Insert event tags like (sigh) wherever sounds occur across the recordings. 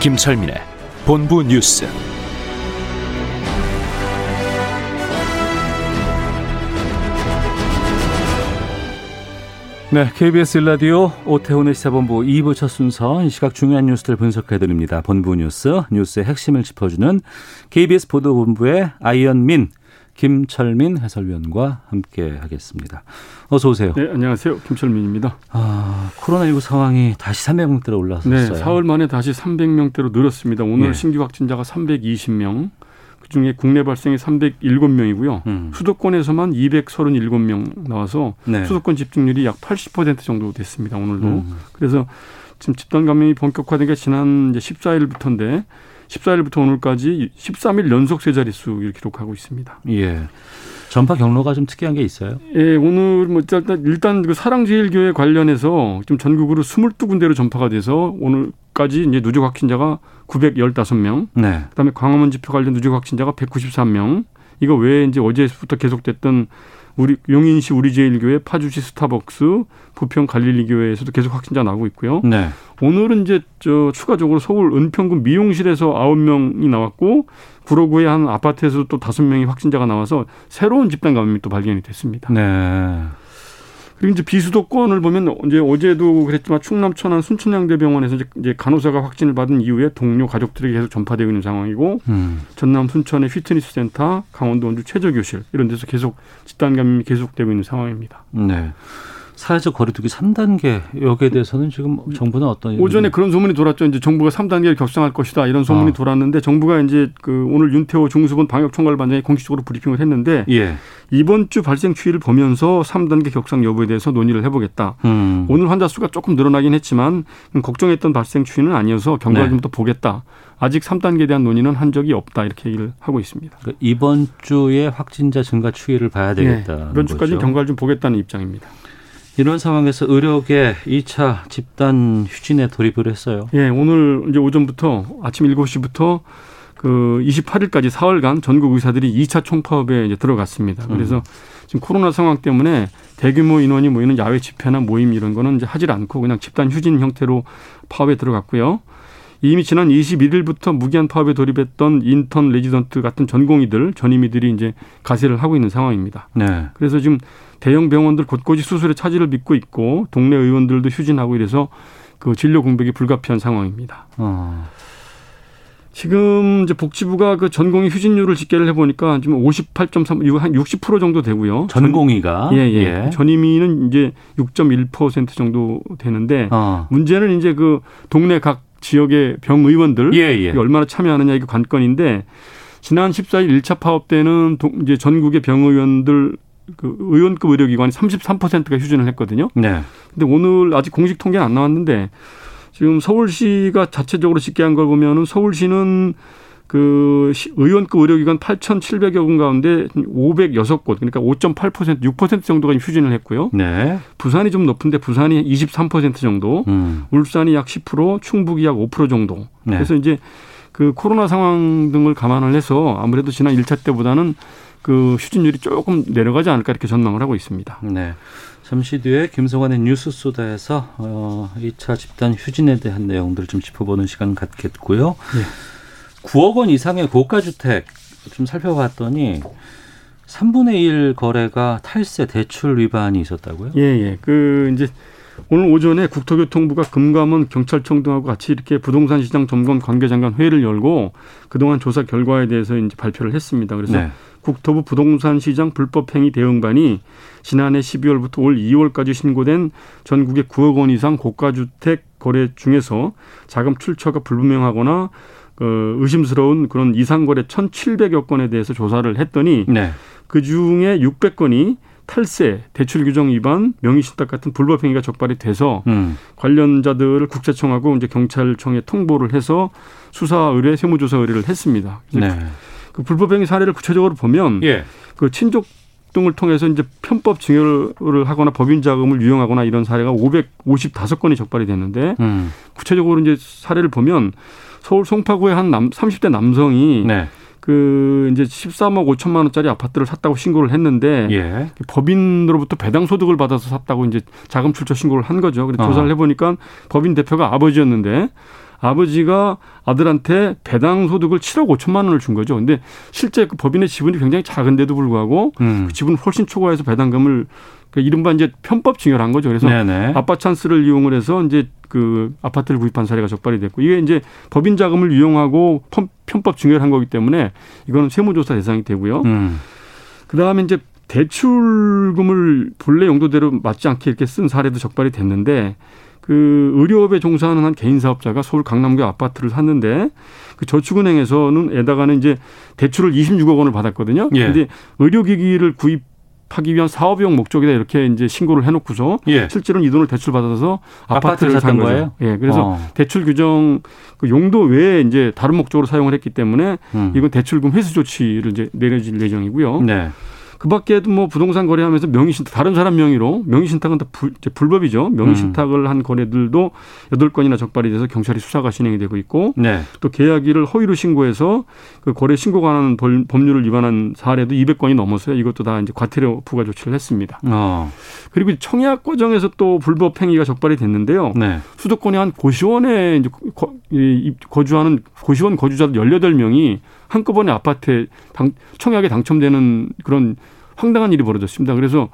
김철민의 본부 뉴스. 네, KBS 라디오 오태훈의 시사본부 2부 첫 순서 이 시각 중요한 뉴스들 분석해드립니다. 본부 뉴스, 뉴스의 핵심을 짚어주는 KBS 보도본부의 아이언민, 김철민 해설위원과 함께 하겠습니다. 어서 오세요. 네, 안녕하세요. 김철민입니다. 아, 코로나19 상황이 다시 300명대로 올라섰어요. 네, 사흘 만에 다시 300명대로 늘었습니다. 오늘 예. 신규 확진자가 320명, 그중에 국내 발생이 307명이고요. 음. 수도권에서만 237명 나와서 네. 수도권 집중률이 약 80% 정도 됐습니다. 오늘도. 음. 그래서 지금 집단 감염이 본격화된 게 지난 이제 14일부터인데 14일부터 오늘까지 13일 연속 세 자릿수를 기록하고 있습니다. 예. 전파 경로가 좀 특이한 게 있어요. 예, 오늘 뭐 일단 일단 그 사랑제일교회 관련해서 지금 전국으로 22군데로 전파가 돼서 오늘까지 이제 누적 확진자가 915명, 네. 그다음에 광화문 집회 관련 누적 확진자가 193명. 이거 외에 이제 어제부터 계속됐던 우리 용인시 우리제일교회, 파주시 스타벅스, 부평 갈릴리교회에서도 계속 확진자 나오고 있고요. 네. 오늘은 이제 저 추가적으로 서울 은평구 미용실에서 아홉 명이 나왔고 구로구의 한 아파트에서 또 다섯 명이 확진자가 나와서 새로운 집단 감염이 또 발견이 됐습니다. 네. 그리고 이제 비수도권을 보면 이제 어제도 그랬지만 충남 천안 순천향대병원에서 이제- 간호사가 확진을 받은 이후에 동료 가족들에게 계속 전파되고 있는 상황이고 음. 전남 순천의 피트니스 센터, 강원도 원주 최저교실 이런 데서 계속 집단 감염이 계속되고 있는 상황입니다. 네. 사회적 거리두기 3단계 여기에 대해서는 지금 정부는 어떤 오전에 그런 소문이 돌았죠. 이제 정부가 3단계를 격상할 것이다 이런 소문이 아. 돌았는데 정부가 이제 그 오늘 윤태호 중수본 방역총괄반장이 공식적으로 브리핑을 했는데 예. 이번 주 발생 추이를 보면서 3단계 격상 여부에 대해서 논의를 해보겠다. 음. 오늘 환자 수가 조금 늘어나긴 했지만 걱정했던 발생 추이는 아니어서 경과를 네. 좀더 보겠다. 아직 3단계에 대한 논의는 한 적이 없다 이렇게 얘기를 하고 있습니다. 그러니까 이번 주에 확진자 증가 추이를 봐야 되겠다. 네, 이번 주까지 경과를 좀 보겠다는 입장입니다. 이런 상황에서 의료계 2차 집단 휴진에 돌입을 했어요. 예, 오늘 이제 오전부터 아침 7시부터 그 28일까지 사흘간 전국 의사들이 2차 총파업에 이제 들어갔습니다. 그래서 지금 코로나 상황 때문에 대규모 인원이 모이는 야외 집회나 모임 이런 거는 이제 하질 않고 그냥 집단 휴진 형태로 파업에 들어갔고요. 이미 지난 21일부터 무기한 파업에 돌입했던 인턴 레지던트 같은 전공의들, 전임의들이 이제 가세를 하고 있는 상황입니다. 네. 그래서 지금 대형 병원들 곳곳이 수술의 차질을 빚고 있고 동네 의원들도 휴진하고 이래서 그 진료 공백이 불가피한 상황입니다. 어. 지금 이제 복지부가 그 전공의 휴진율을 집계를 해보니까 지금 58.3, 한 60% 정도 되고요. 전공의가 예, 예. 전임의는 이제 6.1% 정도 되는데 어. 문제는 이제 그 동네 각 지역의 병 의원들 예, 예. 이게 얼마나 참여하느냐 이게 관건인데 지난 14일 1차 파업 때는 동- 이제 전국의 병 의원들 그 의원급 의료기관이 33%가 휴진을 했거든요. 네. 근데 오늘 아직 공식 통계는 안 나왔는데 지금 서울시가 자체적으로 집계한 걸 보면은 서울시는 그 시- 의원급 의료기관 8,700여 군 가운데 506곳 그러니까 5.8% 6% 정도가 휴진을 했고요. 네. 부산이 좀 높은데 부산이 23% 정도, 음. 울산이 약 10%, 충북이 약 5% 정도. 네. 그래서 이제 그 코로나 상황 등을 감안을 해서 아무래도 지난 1차 때보다는 그 휴진율이 조금 내려가지 않을까 이렇게 전망을 하고 있습니다. 네. 잠시 뒤에 김성환의 뉴스 소다에서 어, 2차 집단 휴진에 대한 내용들을 좀 짚어보는 시간 갖겠고요. 네. 9억 원 이상의 고가 주택 좀 살펴봤더니 3분의 1 거래가 탈세 대출 위반이 있었다고요? 예, 예. 그 이제 오늘 오전에 국토교통부가 금감원 경찰청 등하고 같이 이렇게 부동산 시장 점검 관계장관 회의를 열고 그동안 조사 결과에 대해서 이제 발표를 했습니다. 그래서 네. 국토부 부동산 시장 불법 행위 대응반이 지난해 12월부터 올 2월까지 신고된 전국의 9억 원 이상 고가 주택 거래 중에서 자금 출처가 불분명하거나 그 의심스러운 그런 이상 거래 1,700여 건에 대해서 조사를 했더니 네. 그 중에 600건이 탈세, 대출 규정 위반, 명의신탁 같은 불법 행위가 적발이 돼서 음. 관련자들을 국세청하고 이제 경찰청에 통보를 해서 수사 의뢰, 세무조사 의뢰를 했습니다. 네. 그 불법 행위 사례를 구체적으로 보면 예. 그 친족 등을 통해서 이제 편법 증여를 하거나 법인 자금을 유용하거나 이런 사례가 555건이 적발이 됐는데 음. 구체적으로 이제 사례를 보면 서울 송파구의 한 남, 30대 남성이 네. 그 이제 13억 5천만 원짜리 아파트를 샀다고 신고를 했는데 예. 법인으로부터 배당 소득을 받아서 샀다고 이제 자금 출처 신고를 한 거죠. 그래서 어. 조사를 해보니까 법인 대표가 아버지였는데 아버지가 아들한테 배당 소득을 7억 5천만 원을 준 거죠. 근데 실제 그 법인의 지분이 굉장히 작은데도 불구하고 음. 그 지분을 훨씬 초과해서 배당금을 그 이른바 이제 편법 증여를 한 거죠. 그래서 네네. 아빠 찬스를 이용을 해서 이제 그 아파트를 구입한 사례가 적발이 됐고 이게 이제 법인 자금을 이용하고 편- 편법 증여를 한 거기 때문에 이거는 세무조사 대상이 되고요. 음. 그 다음에 이제 대출금을 본래 용도대로 맞지 않게 이렇게 쓴 사례도 적발이 됐는데 그 의료업에 종사하는 한 개인 사업자가 서울 강남구 아파트를 샀는데 그 저축은행에서는 에다가는 이제 대출을 26억 원을 받았거든요. 예. 근데 의료기기를 구입 하기 위한 사업용 목적이다 이렇게 이제 신고를 해놓고서 예. 실제로는 이 돈을 대출 받아서 아파트를 산 샀던 거죠. 거예요? 예, 그래서 어. 대출 규정 그 용도 외에 이제 다른 목적으로 사용을 했기 때문에 음. 이건 대출금 회수 조치를 이제 내려질 예정이고요. 네. 그 밖에도 뭐 부동산 거래하면서 명의신탁, 다른 사람 명의로 명의신탁은 다 불, 불법이죠. 명의신탁을 한 거래들도 여덟 건이나 적발이 돼서 경찰이 수사가 진행이 되고 있고 네. 또 계약일을 허위로 신고해서 그 거래 신고 관한 벌- 법률을 위반한 사례도 200건이 넘어서요. 이것도 다 이제 과태료 부과 조치를 했습니다. 어. 그리고 청약 과정에서 또 불법 행위가 적발이 됐는데요. 네. 수도권의 한 고시원에 이제 거, 이- 거주하는 고시원 거주자들 18명이 한꺼번에 아파트에 당, 청약에 당첨되는 그런 황당한 일이 벌어졌습니다. 그래서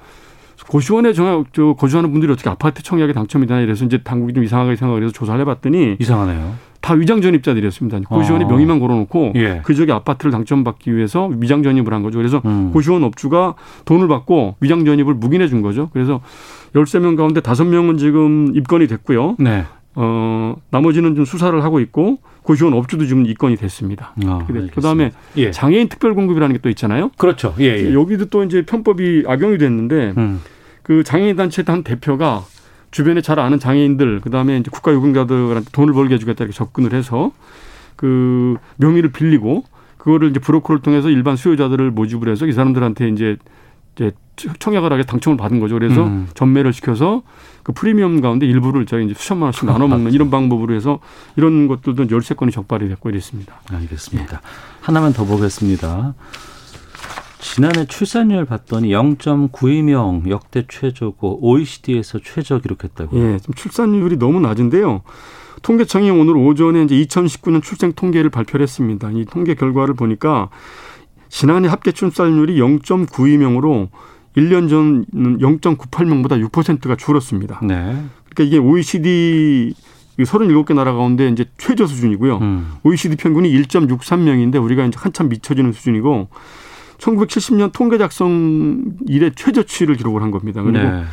고시원에 저, 저 거주하는 분들이 어떻게 아파트 청약에 당첨이 되나 이래서 이제 당국이 좀 이상하게 생각을 해서 조사를 해봤더니 이상하네요. 다 위장 전입자들이었습니다. 고시원에 어. 명의만 걸어놓고 예. 그 지역에 아파트를 당첨받기 위해서 위장 전입을 한 거죠. 그래서 음. 고시원 업주가 돈을 받고 위장 전입을 묵인해 준 거죠. 그래서 13명 가운데 5명은 지금 입건이 됐고요. 네. 어, 나머지는 좀 수사를 하고 있고 고시원 업주도 지금 입건이 됐습니다. 어, 그 다음에 예. 장애인 특별 공급이라는 게 또 있잖아요. 그렇죠. 예, 예. 여기도 또 이제 편법이 악용이 됐는데 음. 그 장애인 단체 한 대표가 주변에 잘 아는 장애인들 그다음에 이제 국가 유공자들한테 돈을 벌게 해주겠다 이렇게 접근을 해서 그 명의를 빌리고 그거를 이제 브로커를 통해서 일반 수요자들을 모집을 해서 이 사람들한테 이제 이제 청약을 하게 당첨을 받은 거죠. 그래서 음. 전매를 시켜서 그 프리미엄 가운데 일부를 저희 이제 수천만 원씩 나눠 먹는 이런 방법으로 해서 이런 것들도 열세 건이 적발이 됐고 이랬습니다. 알겠습니다. 하나만 더 보겠습니다. 지난해 출산율 봤더니 0.92명 역대 최저고 OECD에서 최저 기록했다고요. 예, 좀 출산율이 너무 낮은데요. 통계청이 오늘 오전에 이제 2019년 출생 통계를 발표를 했습니다. 이 통계 결과를 보니까 지난해 합계 출산율이 0.92명으로 1년 전은 0.98명보다 6%가 줄었습니다. 네. 그러니까 이게 OECD 37개 나라 가운데 이제 최저 수준이고요. 음. OECD 평균이 1.63명인데 우리가 이제 한참 미쳐지는 수준이고 1970년 통계 작성 이래 최저치를 기록을 한 겁니다. 그리고 네.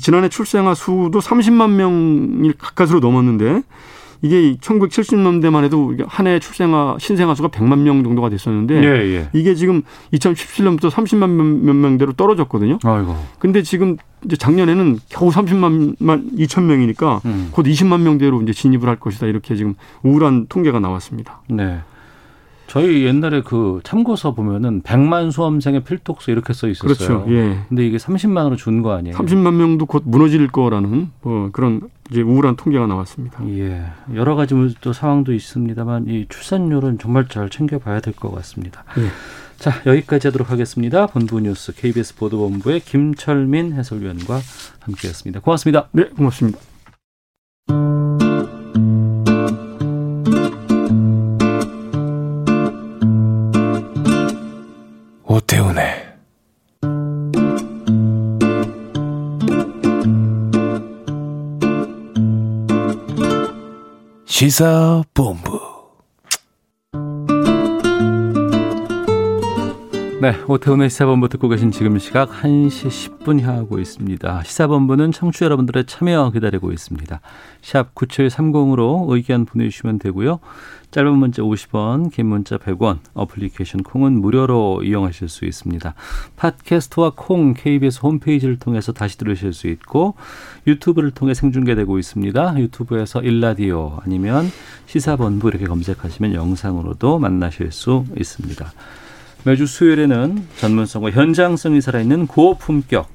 지난해 출생아 수도 30만 명이 가까스로 넘었는데 이게 1970년대만 해도 한 해 출생아 신생아 수가 100만 명 정도가 됐었는데 예, 예. 이게 지금 2017년부터 30만 몇 명대로 떨어졌거든요. 아이고. 근데 지금 이제 작년에는 겨우 30만 2천 명이니까 음. 곧 20만 명대로 이제 진입을 할 것이다. 이렇게 지금 우울한 통계가 나왔습니다. 네. 저희 옛날에 그 참고서 보면은 100만 수험생의 필독서 이렇게 써 있었어요. 그렇죠. 예. 근데 이게 30만으로 준 거 아니에요? 30만 명도 곧 무너질 거라는 뭐 그런 이제 우울한 통계가 나왔습니다. 예. 여러 가지 또 상황도 있습니다만 이 출산율은 정말 잘 챙겨봐야 될 것 같습니다. 예. 자, 여기까지 하도록 하겠습니다. 본부 뉴스 KBS 보도본부의 김철민 해설위원과 함께했습니다. 고맙습니다. 네, 고맙습니다. 오태훈의 시사본부 네, 오태훈의 시사본부 듣고 계신 지금 시각 1시 10분 향하고 있습니다. 시사본부는 청취자 여러분들의 참여 기다리고 있습니다. 샵 9730으로 의견 보내주시면 되고요. 짧은 문자 50원, 긴 문자 100원, 어플리케이션 콩은 무료로 이용하실 수 있습니다. 팟캐스트와 콩, KBS 홈페이지를 통해서 다시 들으실 수 있고 유튜브를 통해 생중계되고 있습니다. 유튜브에서 일라디오 아니면 시사본부 이렇게 검색하시면 영상으로도 만나실 수 있습니다. 매주 수요일에는 전문성과 현장성이 살아있는 고품격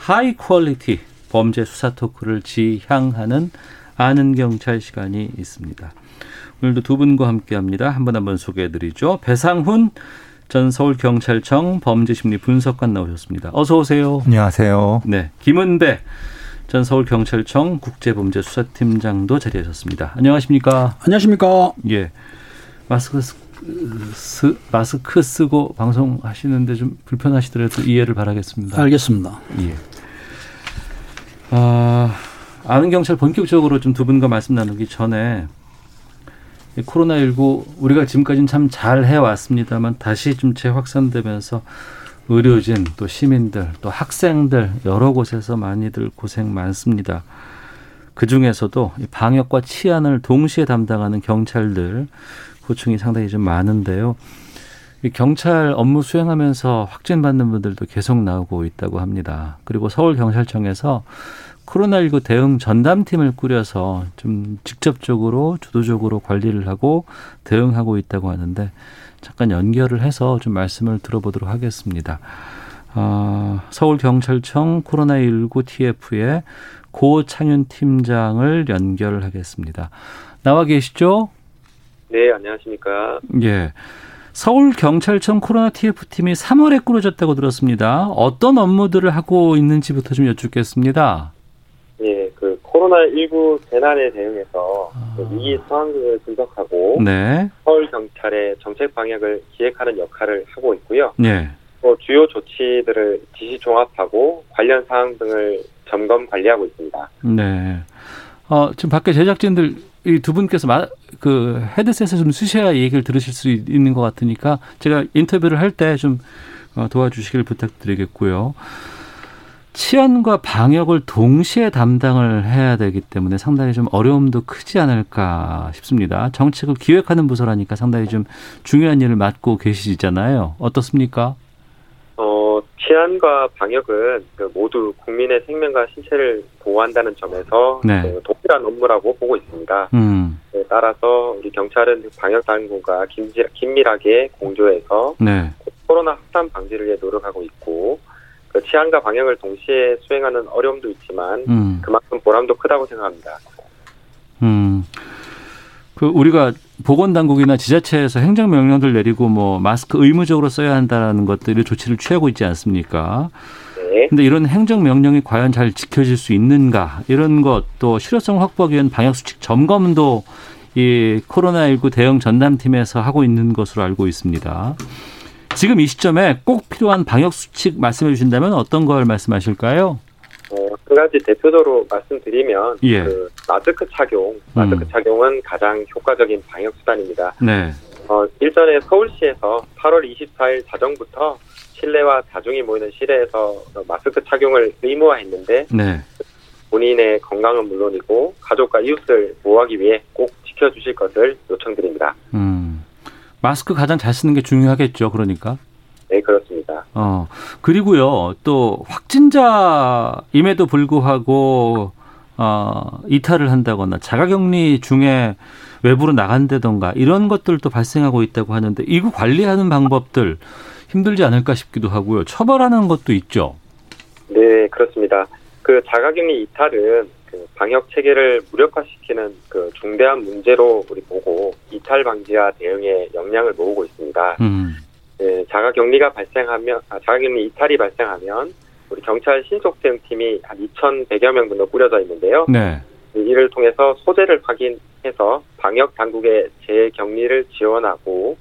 high quality 범죄 수사 토크를 지향하는 아는 경찰 시간이 있습니다. 오늘도 두 분과 함께합니다. 한 분 한 분 소개해드리죠. 배상훈 전 서울경찰청 범죄심리 분석관 나오셨습니다. 어서 오세요. 안녕하세요. 네, 김은배 전 서울경찰청 국제범죄수사팀장도 자리하셨습니다. 안녕하십니까? 안녕하십니까? 예. 마스크 스, 마스크 쓰고 방송하시는데 좀 불편하시더라도 이해를 바라겠습니다. 알겠습니다. 예. 아, 아는 경찰 본격적으로 좀 두 분과 말씀 나누기 전에 코로나19 우리가 지금까지는 참 잘 해왔습니다만 다시 좀 재확산되면서 의료진 또 시민들 또 학생들 여러 곳에서 많이들 고생 많습니다. 그 중에서도 방역과 치안을 동시에 담당하는 경찰들 고충이 상당히 좀 많은데요. 경찰 업무 수행하면서 확진 받는 분들도 계속 나오고 있다고 합니다. 그리고 서울 경찰청에서 코로나19 대응 전담팀을 꾸려서 좀 직접적으로 주도적으로 관리를 하고 대응하고 있다고 하는데 잠깐 연결을 해서 좀 말씀을 들어보도록 하겠습니다. 어, 서울경찰청 코로나19 TF의 고창윤 팀장을 연결하겠습니다. 나와 계시죠? 네, 안녕하십니까. 예. 서울경찰청 코로나 TF팀이 3월에 꾸려졌다고 들었습니다. 어떤 업무들을 하고 있는지부터 좀 여쭙겠습니다. 예, 그 코로나19 재난에 대응해서 아. 그 위기 상황을 분석하고 네. 서울 경찰의 정책 방향을 기획하는 역할을 하고 있고요. 예. 또 주요 조치들을 지시 종합하고 관련 사항 등을 점검 관리하고 있습니다. 네. 어, 지금 밖에 제작진들 이 두 분께서 마, 그 헤드셋을 좀 쓰셔야 얘기를 들으실 수 있는 것 같으니까 제가 인터뷰를 할 때좀 어, 도와주시길 부탁드리겠고요. 치안과 방역을 동시에 담당을 해야 되기 때문에 상당히 좀 어려움도 크지 않을까 싶습니다. 정책을 기획하는 부서라니까 상당히 좀 중요한 일을 맡고 계시잖아요. 어떻습니까? 어, 치안과 방역은 그 모두 국민의 생명과 신체를 보호한다는 점에서 네. 그 동일한 업무라고 보고 있습니다. 음, 네, 따라서 우리 경찰은 방역 당국과 긴밀- 긴밀하게 공조해서 네. 코로나 확산 방지를 위해 노력하고 있고 그 치안과 방역을 동시에 수행하는 어려움도 있지만 음. 그만큼 보람도 크다고 생각합니다. 음. 그 우리가 보건 당국이나 지자체에서 행정 명령들 내리고 뭐 마스크 의무적으로 써야 한다라는 것들을 조치를 취하고 있지 않습니까? 네. 근데 이런 행정 명령이 과연 잘 지켜질 수 있는가? 이런 것 또 실효성 확보하기 위한 방역 수칙 점검도 이 코로나19 대응 전담팀에서 하고 있는 것으로 알고 있습니다. 지금 이 시점에 꼭 필요한 방역 수칙 말씀해 주신다면 어떤 걸 말씀하실까요? 어, 한 가지 대표적으로 말씀드리면 예. 그 마스크 착용, 마스크 음. 착용은 가장 효과적인 방역 수단입니다. 네. 어, 일전에 서울시에서 8월 24일 자정부터 실내와 다중이 모이는 실내에서 마스크 착용을 의무화했는데 네. 본인의 건강은 물론이고 가족과 이웃을 보호하기 위해 꼭 지켜주실 것을 요청드립니다. 음. 마스크 가장 잘 쓰는 게 중요하겠죠. 그러니까. 네, 그렇습니다. 어, 그리고요, 또, 확진자임에도 불구하고, 어, 이탈을 한다거나 자가격리 중에 외부로 나간다던가 이런 것들도 발생하고 있다고 하는데, 이거 관리하는 방법들 힘들지 않을까 싶기도 하고요. 처벌하는 것도 있죠. 네, 그렇습니다. 그 자가격리 이탈은 그 방역 체계를 무력화시키는 그 중대한 문제로 우리 보고 이탈 방지와 대응에 역량을 모으고 있습니다. 음, 네, 자가 격리가 발생하면 아, 자가 격리 이탈이 발생하면 우리 경찰 신속 대응팀이 한 2,100여 명 정도 꾸려져 있는데요. 네. 이를 통해서 소재를 확인해서 방역 당국의 재격리를 지원하고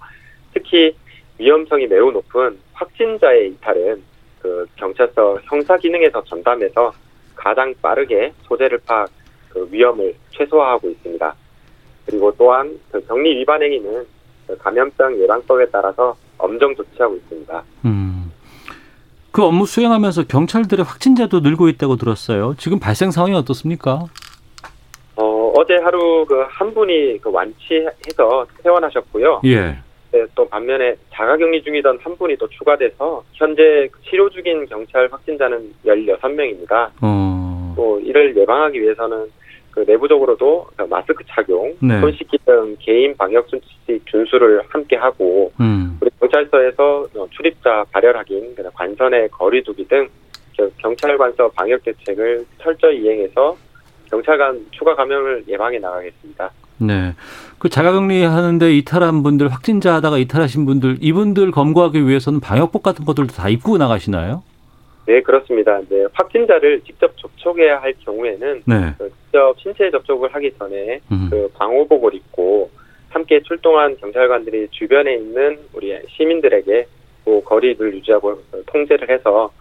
특히 위험성이 매우 높은 확진자의 이탈은 그 경찰서 형사 기능에서 전담해서 가장 빠르게 소재를 파악, 그 위험을 최소화하고 있습니다. 그리고 또한 그 격리 위반 행위는 그 감염병 예방법에 따라서 엄정 조치하고 있습니다. 음. 그 업무 수행하면서 경찰들의 확진자도 늘고 있다고 들었어요. 지금 발생 상황이 어떻습니까? 어, 어제 하루 그 한 분이 그 완치해서 퇴원하셨고요. 예. 네, 또 반면에 자가격리 중이던 한 분이 또 추가돼서 현재 치료 중인 경찰 확진자는 16명입니다. 어. 또 이를 예방하기 위해서는 그 내부적으로도 그 마스크 착용, 네. 손 씻기 등 개인 방역 수칙 준수를 함께 하고 음. 우리 경찰서에서 어, 출입자 발열 확인, 관선의 거리두기 등 겨- 경찰관서 방역 대책을 철저히 이행해서 경찰관 추가 감염을 예방해 나가겠습니다. 네. 그 자가격리 하는데 이탈한 분들, 확진자 하다가 이탈하신 분들, 이분들 검거하기 위해서는 방역복 같은 것들도 다 입고 나가시나요? 네, 그렇습니다. 네, 확진자를 직접 접촉해야 할 경우에는 네. 그 직접 신체 접촉을 하기 전에 음. 그 방호복을 입고 함께 출동한 경찰관들이 주변에 있는 우리 시민들에게 또 거리를 유지하고 통제를 해서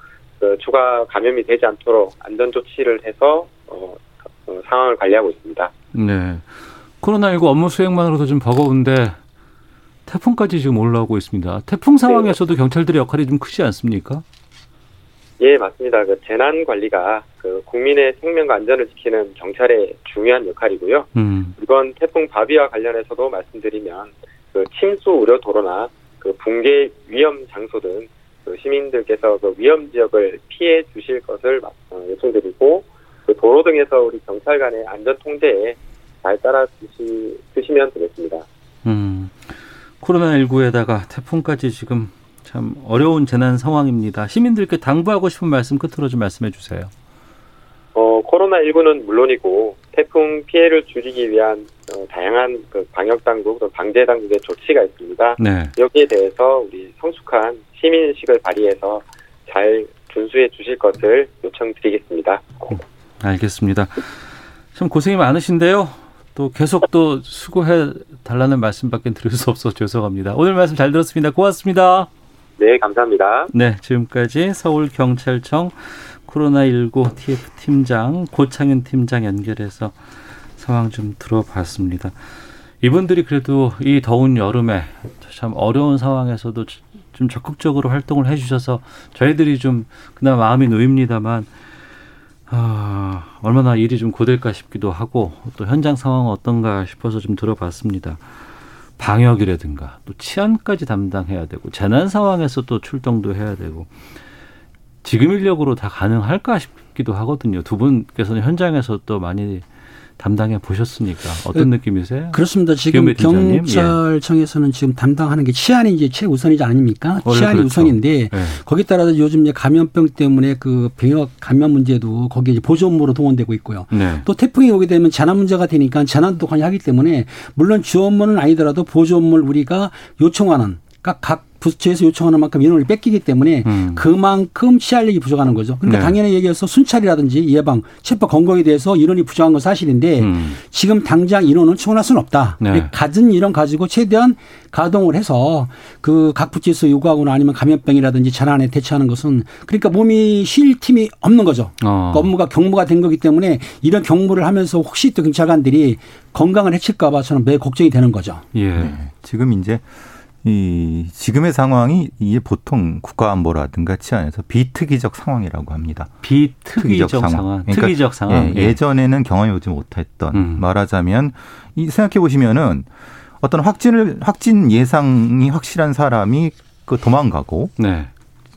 그 추가 감염이 되지 않도록 안전 조치를 해서 어, 어, 상황을 관리하고 있습니다. 네. 코로나19 업무 수행만으로도 좀 버거운데 태풍까지 지금 올라오고 있습니다. 태풍 상황에서도 경찰들의 역할이 좀 크지 않습니까? 예, 맞습니다. 그 재난 관리가 그 국민의 생명과 안전을 지키는 경찰의 중요한 역할이고요. 음. 이번 태풍 바비와 관련해서도 말씀드리면 그 침수 우려 도로나 그 붕괴 위험 장소 등 그 시민들께서 그 위험 지역을 피해 주실 것을 마- 어, 요청드리고 그 도로 등에서 우리 경찰 간의 안전 통제에 잘 따라 주시, 주시면 되겠습니다. 음. 코로나19에다가 태풍까지 지금 참 어려운 재난 상황입니다. 시민들께 당부하고 싶은 말씀 끝으로 좀 말씀해 주세요. 어, 코로나19는 물론이고 태풍 피해를 줄이기 위한 어, 다양한 그 방역 당국 또 방제 당국의 조치가 있습니다. 네. 여기에 대해서 우리 성숙한 시민의식을 발휘해서 잘 준수해 주실 것을 요청드리겠습니다. 알겠습니다. 참 고생이 많으신데요. 또 계속 또 수고해 달라는 말씀밖에 드릴 수 없어서 죄송합니다. 오늘 말씀 잘 들었습니다. 고맙습니다. 네, 감사합니다. 네, 지금까지 서울경찰청 코로나19 TF 팀장 고창윤 팀장 연결해서 상황 좀 들어봤습니다. 이분들이 그래도 이 더운 여름에 참 어려운 상황에서도 좀 적극적으로 활동을 해주셔서 저희들이 좀 그나마 마음이 놓입니다만 아, 얼마나 일이 좀 고될까 싶기도 하고 또 현장 상황은 어떤가 싶어서 좀 들어봤습니다. 방역이라든가 또 치안까지 담당해야 되고 재난 상황에서 또 출동도 해야 되고 지금 인력으로 다 가능할까 싶기도 하거든요. 두 분께서는 현장에서 또 많이 담당해 보셨으니까 어떤 느낌이세요? 그렇습니다. 지금 경찰청에서는 지금 담당하는 게 치안이 이제 최우선이지 아닙니까? 치안이 그렇죠. 우선인데 네. 거기에 따라서 요즘 이제 감염병 때문에 그 병역 감염 문제도 거기에 이제 보조 업무로 동원되고 있고요. 네. 또 태풍이 오게 되면 재난 문제가 되니까 재난도 관여하기 때문에 물론 주 업무는 아니더라도 보조 업무를 우리가 요청하는 각 부처에서 요청하는 만큼 인원을 뺏기기 때문에 음. 그만큼 치안력이 부족하는 거죠. 그러니까 네. 당연히 얘기해서 순찰이라든지 예방, 체포 건강에 대해서 인원이 부족한 건 사실인데 음. 지금 당장 인원을 충원할 수는 없다. 네. 갖은 인원 가지고 최대한 가동을 해서 그 각 부처에서 요구하거나 아니면 감염병이라든지 재난에 대처하는 것은 그러니까 몸이 쉴 팀이 없는 거죠. 어. 그 업무가 경무가 된 거기 때문에 이런 경무를 하면서 혹시 또 경찰관들이 건강을 해칠까 봐 저는 매우 걱정이 되는 거죠. 예. 네. 지금 이제 이 지금의 상황이 이게 보통 국가안보라든가 치안에서 비특이적 상황이라고 합니다. 비특이적 상황, 그러니까 특이적 상황. 예, 예전에는 경험해 보지 못했던 음. 말하자면 이 생각해 보시면은 어떤 확진을 확진 예상이 확실한 사람이 그 도망가고 네.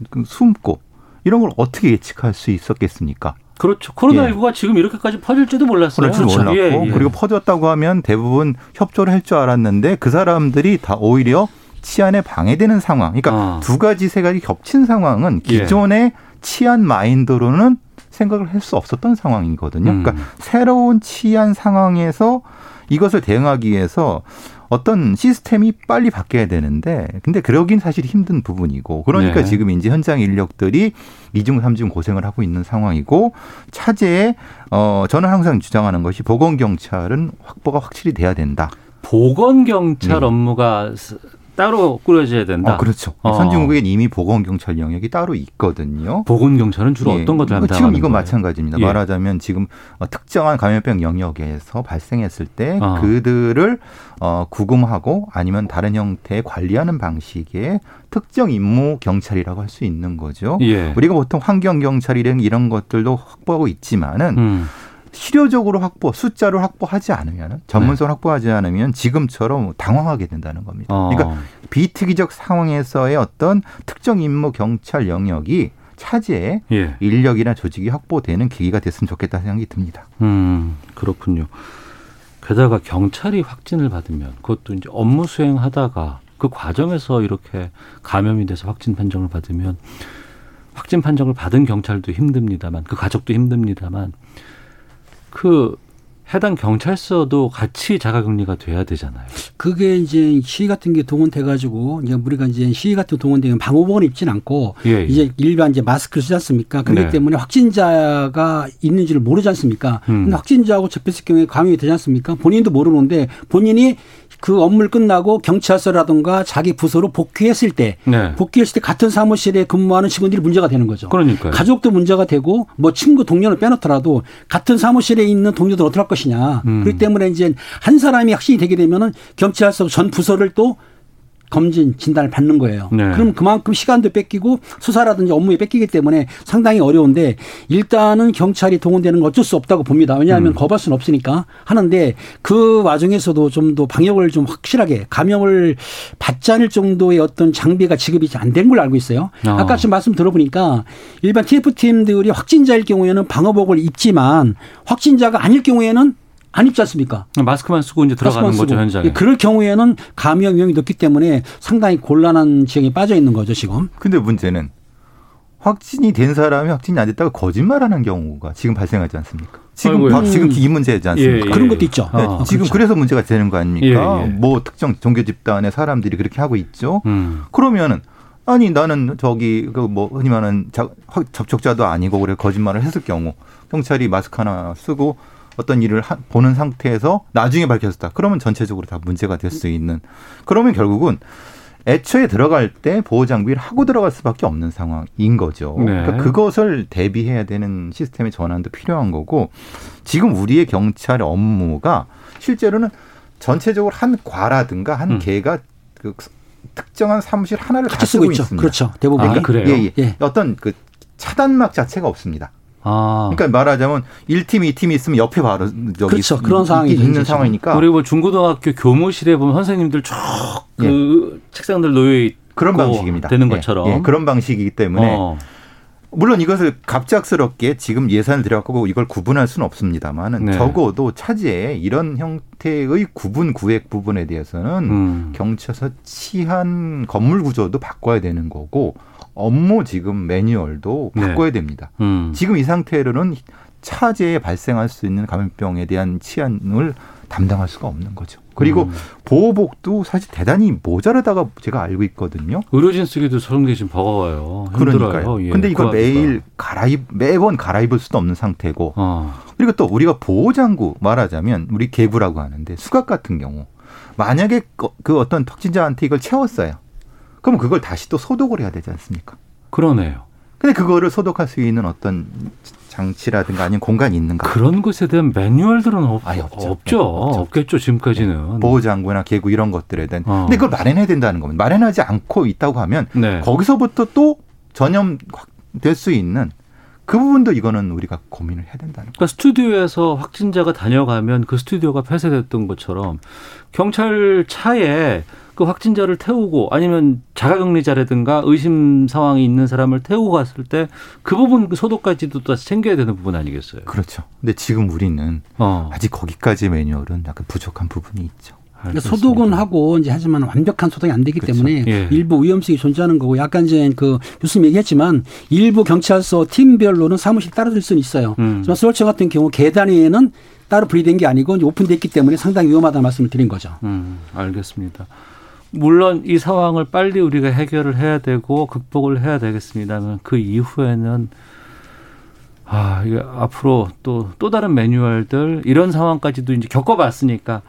그 숨고 이런 걸 어떻게 예측할 수 있었겠습니까? 그렇죠. 코로나19가 지금 이렇게까지 퍼질지도 몰랐어요. 줄 몰랐고 예, 예. 그리고 퍼졌다고 하면 대부분 협조를 할 줄 알았는데 그 사람들이 다 오히려 치안에 방해되는 상황. 그러니까 아. 두 가지 세 가지 겹친 상황은 예. 기존의 치안 마인드로는 생각을 할 수 없었던 상황이거든요. 음. 그러니까 새로운 치안 상황에서 이것을 대응하기 위해서 어떤 시스템이 빨리 바뀌어야 되는데 근데 그러긴 사실 힘든 부분이고 그러니까 네. 지금 이제 현장 인력들이 이중 삼중 고생을 하고 있는 상황이고 차제에 어 저는 항상 주장하는 것이 보건 경찰은 확보가 확실히 돼야 된다. 보건 경찰 네. 업무가 스- 따로 꾸려져야 된다. 어, 그렇죠. 어. 선진국엔 이미 보건경찰 영역이 따로 있거든요. 보건경찰은 주로 예. 어떤 것을 뭐 담당하는 지금 이건 거예요? 마찬가지입니다. 예. 말하자면 지금 어, 특정한 감염병 영역에서 발생했을 때 아. 그들을 어, 구금하고 아니면 다른 형태의 관리하는 방식의 특정 임무 경찰이라고 할 수 있는 거죠. 예. 우리가 보통 환경 경찰이랑 이런 것들도 확보하고 있지만은 음. 실효적으로 확보, 숫자를 확보하지 않으면 전문성을 네. 확보하지 않으면 지금처럼 당황하게 된다는 겁니다. 어. 그러니까 비특이적 상황에서의 어떤 특정 임무 경찰 영역이 차제에 예. 인력이나 조직이 확보되는 계기가 됐으면 좋겠다는 생각이 듭니다. 음, 그렇군요. 게다가 경찰이 확진을 받으면 그것도 이제 업무 수행하다가 그 과정에서 이렇게 감염이 돼서 확진 판정을 받으면 확진 판정을 받은 경찰도 힘듭니다만 그 가족도 힘듭니다만 그 해당 경찰서도 같이 자가격리가 돼야 되잖아요. 그게 이제 시위 같은 게 동원돼가지고 이제 우리가 이제 시위 같은 거 동원되면 방호복을 입진 않고 예, 예. 이제 일반 이제 마스크를 쓰지 않습니까? 그렇기 네. 때문에 확진자가 있는지를 모르지 않습니까? 음. 근데 확진자하고 접했을 경우에 감염이 되지 않습니까? 본인도 모르는데 본인이 그 업무를 끝나고 경찰서라든가 자기 부서로 복귀했을 때 네. 복귀했을 때 같은 사무실에 근무하는 직원들이 문제가 되는 거죠. 그러니까요. 가족도 문제가 되고 뭐 친구 동료를 빼놓더라도 같은 사무실에 있는 동료들 어떻게 할 것이냐. 음. 그렇기 때문에 이제 한 사람이 확진이 되게 되면은 경찰서 전 부서를 또 검진 진단을 받는 거예요. 네. 그럼 그만큼 시간도 뺏기고 수사라든지 업무에 뺏기기 때문에 상당히 어려운데 일단은 경찰이 동원되는 건 어쩔 수 없다고 봅니다. 왜냐하면 음. 거부할 수는 없으니까 하는데 그 와중에서도 좀 더 방역을 좀 확실하게 감염을 받지 않을 정도의 어떤 장비가 지급이 안 된 걸로 알고 있어요. 어. 아까 지금 말씀 들어보니까 일반 TF팀들이 확진자일 경우에는 방호복을 입지만 확진자가 아닐 경우에는 안 입지 않습니까? 마스크만 쓰고 이제 들어가는 거죠 쓰고. 현장에. 예, 그럴 경우에는 감염 위험이 높기 때문에 상당히 곤란한 지형에 빠져 있는 거죠 지금. 근데 문제는 확진이 된 사람이 확진이 안 됐다고 거짓말하는 경우가 지금 발생하지 않습니까? 지금 아이고야. 바- 지금 이 문제지 않습니까? 예, 예. 그런 것도 있죠. 네, 아, 지금 그렇죠. 그래서 문제가 되는 거 아닙니까? 예, 예. 뭐 특정 종교 집단의 사람들이 그렇게 하고 있죠. 음. 그러면은 아니 나는 저기 그 뭐 흔히 말하는 자- 확- 접촉자도 아니고 그래 거짓말을 했을 경우 경찰이 마스크 하나 쓰고 어떤 일을 하- 보는 상태에서 나중에 밝혀졌다. 그러면 전체적으로 다 문제가 될 수 있는. 그러면 결국은 애초에 들어갈 때 보호 장비를 하고 들어갈 수밖에 없는 상황인 거죠. 네. 그러니까 그것을 대비해야 되는 시스템의 전환도 필요한 거고 지금 우리의 경찰의 업무가 실제로는 전체적으로 한 과라든가 한 음. 개가 그 특정한 사무실 하나를 다 같이 쓰고 쓰고 있죠. 있습니다. 그렇죠. 대부분. 아, 그래요? 예, 예. 예. 어떤 그 차단막 자체가 없습니다. 아. 그러니까 말하자면 1팀, 2팀이 있으면 옆에 바로 저기 그렇죠. 그런 있- 상황이 있는 상황이니까 우리 뭐 중고등학교 교무실에 보면 선생님들 쭉그 책상들 놓여 있고 그런 방식입니다. 되는 예, 것처럼. 예, 그런 방식이기 때문에 어. 물론 이것을 갑작스럽게 지금 예산을 들여갖고 이걸 구분할 수는 없습니다만은 네. 적어도 차지에 이런 형태의 구분 구획 부분에 대해서는 음. 경찰서 치안 건물 구조도 바꿔야 되는 거고 업무 지금 매뉴얼도 네. 바꿔야 됩니다. 음. 지금 이 상태로는 차제에 발생할 수 있는 감염병에 대한 치안을 담당할 수가 없는 거죠. 그리고 음. 보호복도 사실 대단히 모자라다가 제가 알고 있거든요. 의료진 쓰기도 좀 버거워요. 그러니까요. 예, 근데 이걸. 매일 갈아입 매번 갈아입을 수도 없는 상태고 어. 그리고 또 우리가 보호장구 말하자면 우리 개구라고 하는데 수갑 같은 경우 만약에 그- 그 어떤 확진자한테 이걸 채웠어요. 그럼 그걸 다시 또 소독을 해야 되지 않습니까? 그러네요. 근데 그거를 소독할 수 있는 어떤 장치라든가 아니면 공간이 있는가? 그런 것에 대한 매뉴얼들은 없, 아예 없죠. 없죠. 네, 없죠. 없겠죠 지금까지는. 보호장구나 개구 이런 것들에 대한. 어. 근데 그걸 마련해야 된다는 겁니다. 마련하지 않고 있다고 하면 네. 거기서부터 또 전염 될 수 있는 그 부분도 이거는 우리가 고민을 해야 된다는 거예요. 그러니까 스튜디오에서 확진자가 다녀가면 그 스튜디오가 폐쇄됐던 것처럼 경찰 차에 그 확진자를 태우고 아니면 자가격리자라든가 의심 상황이 있는 사람을 태우고 갔을 때 그 부분 그 소독까지도 또 챙겨야 되는 부분 아니겠어요? 그렇죠. 근데 지금 우리는 어. 아직 거기까지 매뉴얼은 약간 부족한 부분이 있죠. 그러니까. 소독은 하고 이제 하지만 완벽한 소독이 안 되기 그렇죠. 때문에 예. 일부 위험성이 존재하는 거고 약간 이제 그 교수님 얘기했지만 일부 경찰서 팀별로는 사무실 따로 질 수는 있어요. 음. 하지만 서울청 같은 경우 계단 위에는 따로 분리된 게 아니고 이제 오픈됐기 때문에 상당히 위험하다는 말씀을 드린 거죠. 음, 알겠습니다. 물론 이 상황을 빨리 우리가 해결을 해야 되고 극복을 해야 되겠습니다만 그 이후에는 아, 이게 앞으로 또, 또 다른 매뉴얼들 이런 상황까지도 이제 겪어봤으니까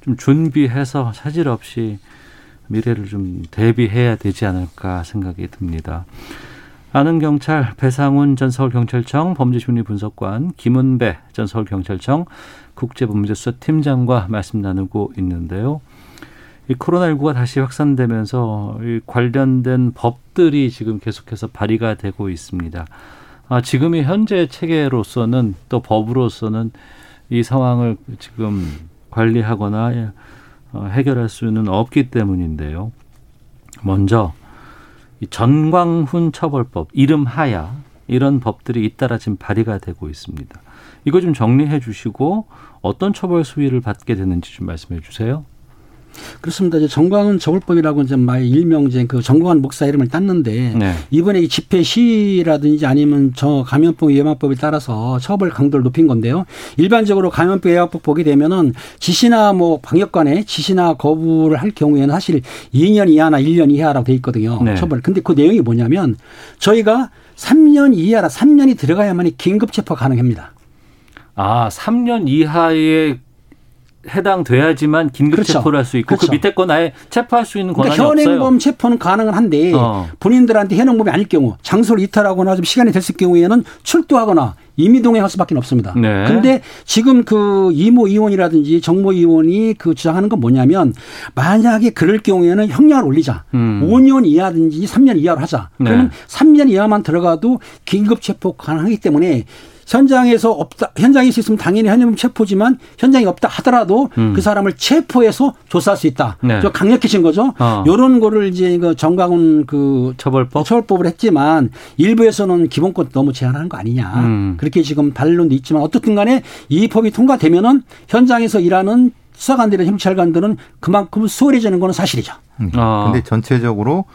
좀 준비해서 차질 없이 미래를 좀 대비해야 되지 않을까 생각이 듭니다. 아는 경찰 배상훈 전 서울경찰청 범죄심리 분석관 김은배 전 서울경찰청 국제범죄수사 팀장과 말씀 나누고 있는데요. 이 코로나19가 다시 확산되면서 이 관련된 법들이 지금 계속해서 발의가 되고 있습니다. 아, 지금이 현재 체계로서는 또 법으로서는 이 상황을 지금 관리하거나 어, 해결할 수는 없기 때문인데요. 먼저 이 전광훈 처벌법 이름 하야 이런 법들이 잇따라 지금 발의가 되고 있습니다. 이거 좀 정리해 주시고 어떤 처벌 수위를 받게 되는지 좀 말씀해 주세요. 그렇습니다. 이제 정광훈 처벌법이라고 이제 말 일명 이제 그 정광훈 목사 이름을 땄는데 네. 이번에 이 집회 시라든지 아니면 저 감염병 예방법에 따라서 처벌 강도를 높인 건데요. 일반적으로 감염병 예방법 보게 되면은 지시나 뭐 방역관에 지시나 거부를 할 경우에는 사실 2년 이하나 1년 이하라고 돼 있거든요. 네. 처벌. 근데 그 내용이 뭐냐면 저희가 3년 이하라 3년이 들어가야만이 긴급 체포 가능합니다. 아, 3년 이하에 해당돼야지만 긴급 그렇죠. 체포를 할 수 있고 그렇죠. 그 밑에 건 아예 체포할 수 있는 권한이 그러니까 현행범 없어요. 체포는 가능은 한데 어. 본인들한테 현행범이 아닐 경우 장소를 이탈하거나 좀 시간이 됐을 경우에는 출두하거나 임의동행 할 수밖에 없습니다. 네. 근데 지금 그 이모 의원이라든지 정모 의원이 그 주장하는 건 뭐냐면 만약에 그럴 경우에는 형량을 올리자. 음. 5년 이하든지 3년 이하로 하자. 네. 그러면 3년 이하만 들어가도 긴급 체포 가능하기 때문에 현장에서 없다 현장에 있으면 당연히 현행범 체포지만 현장이 없다 하더라도 음. 그 사람을 체포해서 조사할 수 있다. 네. 좀 강력해진 거죠. 어. 요런 거를 이제 그 정광훈 그 처벌법 처벌법을 했지만 일부에서는 기본권 너무 제한하는 거 아니냐. 음. 그렇게 지금 반론도 있지만 어떻든 간에 이 법이 통과되면은 현장에서 일하는 수사관들이나 경찰관들은 그만큼 수월해지는 거는 사실이죠. 음. 아. 근데 전체적으로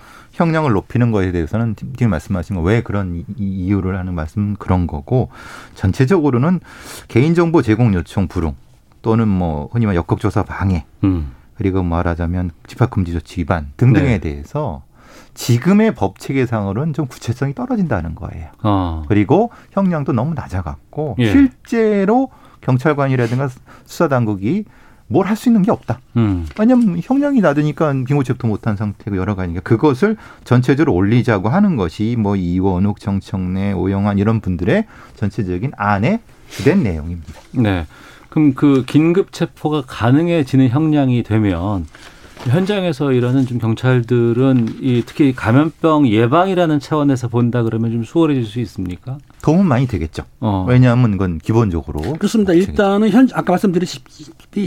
형량을 높이는 거에 대해서는 지금 말씀하신 거 왜 그런 이- 이유를 하는 말씀 그런 거고 전체적으로는 개인정보 제공 요청 불응 또는 뭐 흔히 말 역학조사 방해 음. 그리고 말하자면 집합금지 조치 위반 등등에 네. 대해서 지금의 법 체계상으로는 좀 구체성이 떨어진다는 거예요. 어. 그리고 형량도 너무 낮아갖고 예. 실제로 경찰관이라든가 수사 당국이 뭘 할 수 있는 게 없다. 음. 왜냐면 형량이 낮으니까 빙고체포 못한 상태고 여러 가지니까 그것을 전체적으로 올리자고 하는 것이 뭐 이원욱, 정청래, 오영환 이런 분들의 전체적인 안에 주된 내용입니다. 네. 그럼 그 긴급 체포가 가능해지는 형량이 되면 현장에서 일하는 좀 경찰들은 이 특히 감염병 예방이라는 차원에서 본다 그러면 좀 수월해질 수 있습니까? 도움은 많이 되겠죠. 어. 왜냐하면 그건 기본적으로 그렇습니다. 일단은 현 아까 말씀드렸듯이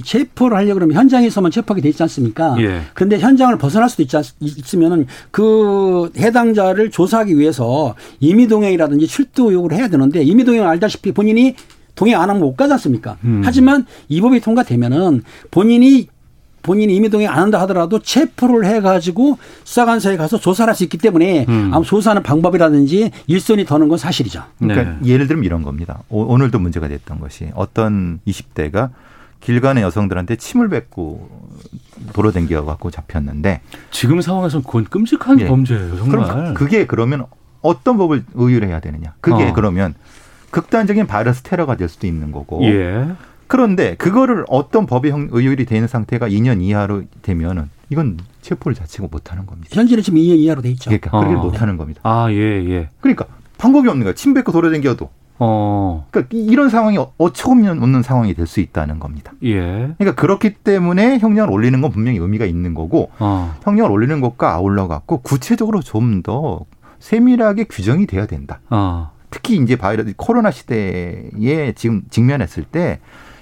체포를 하려고 그러면 현장에서만 체포하게 돼 있지 않습니까? 예. 그런데 현장을 벗어날 수도 있지 않, 있으면은 그 해당자를 조사하기 위해서 임의 동행이라든지 출두 요구를 해야 되는데 임의 동행 알다시피 본인이 동행 안 하면 못 가지 않습니까? 음. 하지만 이 법이 통과되면은 본인이 본인이 임의동행 안 한다 하더라도 체포를 해가지고 수사관서에 가서 조사를 할 수 있기 때문에 음. 아마 조사하는 방법이라든지 일손이 더는 건 사실이죠. 그러니까 네. 예를 들면 이런 겁니다. 오, 늘도 문제가 됐던 것이 어떤 20대가 길 가는 여성들한테 침을 뱉고 돌아댕겨 갖고 잡혔는데 지금 상황에서는 그건 끔찍한 예. 범죄예요, 정말. 그럼 그게 그러면 어떤 법을 의율해야 되느냐? 그게 어. 그러면 극단적인 바이러스 테러가 될 수도 있는 거고. 예. 그런데 그거를 어떤 형- 의율이 되는 상태가 2년 이하로 되면은 이건 체포를 자체가 못 하는 겁니다. 현재는 지금 2년 이하로 돼 있죠. 그러니까 그렇게 어. 못 하는 겁니다. 아, 예, 예. 그러니까 방법이 없는 거야. 침 뱉고 돌아댕겨도. 어, 그러니까 이- 이런 상황이 어처구니 없는 상황이 될 수 있다는 겁니다. 예. 그러니까 그렇기 때문에 형량을 올리는 건 분명히 의미가 있는 거고 어, 형량을 올리는 것과 아울러 갖고 구체적으로 좀 더 세밀하게 규정이 돼야 된다. 어, 특히 이제 바이러스 코로나 시대에 지금 직면했을 때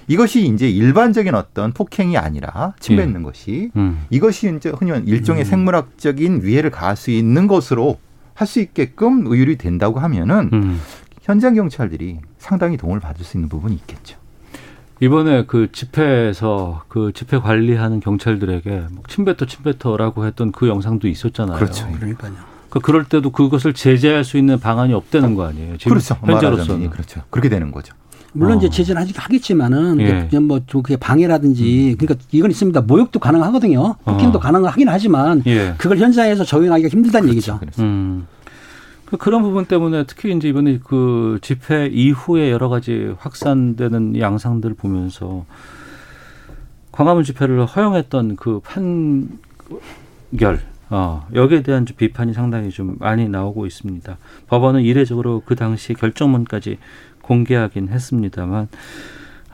이것이 이제 일반적인 어떤 폭행이 아니라 침 예. 뱉는 것이 음. 이것이 이제 흔히 일종의 생물학적인 위해를 가할 수 있는 것으로 할 수 있게끔 의율이 된다고 하면은 음. 현장 경찰들이 상당히 도움을 받을 수 있는 부분이 있겠죠. 이번에 그 집회에서 그 집회 관리하는 경찰들에게 뭐 침뱉어 침뱉어라고 했던 그 영상도 있었잖아요. 그렇죠. 그러니까요. 그 그럴 때도 그것을 제재할 수 있는 방안이 없다는 거 아니에요. 지금 그렇죠. 현재로서는. 예, 그렇죠. 그렇게 되는 거죠. 물론 어. 이제 제재는 하긴 하겠지만은 예. 뭐좀 그게 방해라든지 그러니까 이건 있습니다. 모욕도 가능하거든요. 폭행도 어. 가능하긴 하지만 예. 그걸 현장에서 적용하기가 힘들다는 얘기죠. 그래서 음. 그 그런 부분 때문에 특히 이제 이번에 그 집회 이후에 여러 가지 확산되는 양상들을 보면서 광화문 집회를 허용했던 그판 판결 어, 여기에 대한 좀 비판이 상당히 좀 많이 나오고 있습니다. 법원은 이례적으로 그 당시 결정문까지 공개하긴 했습니다만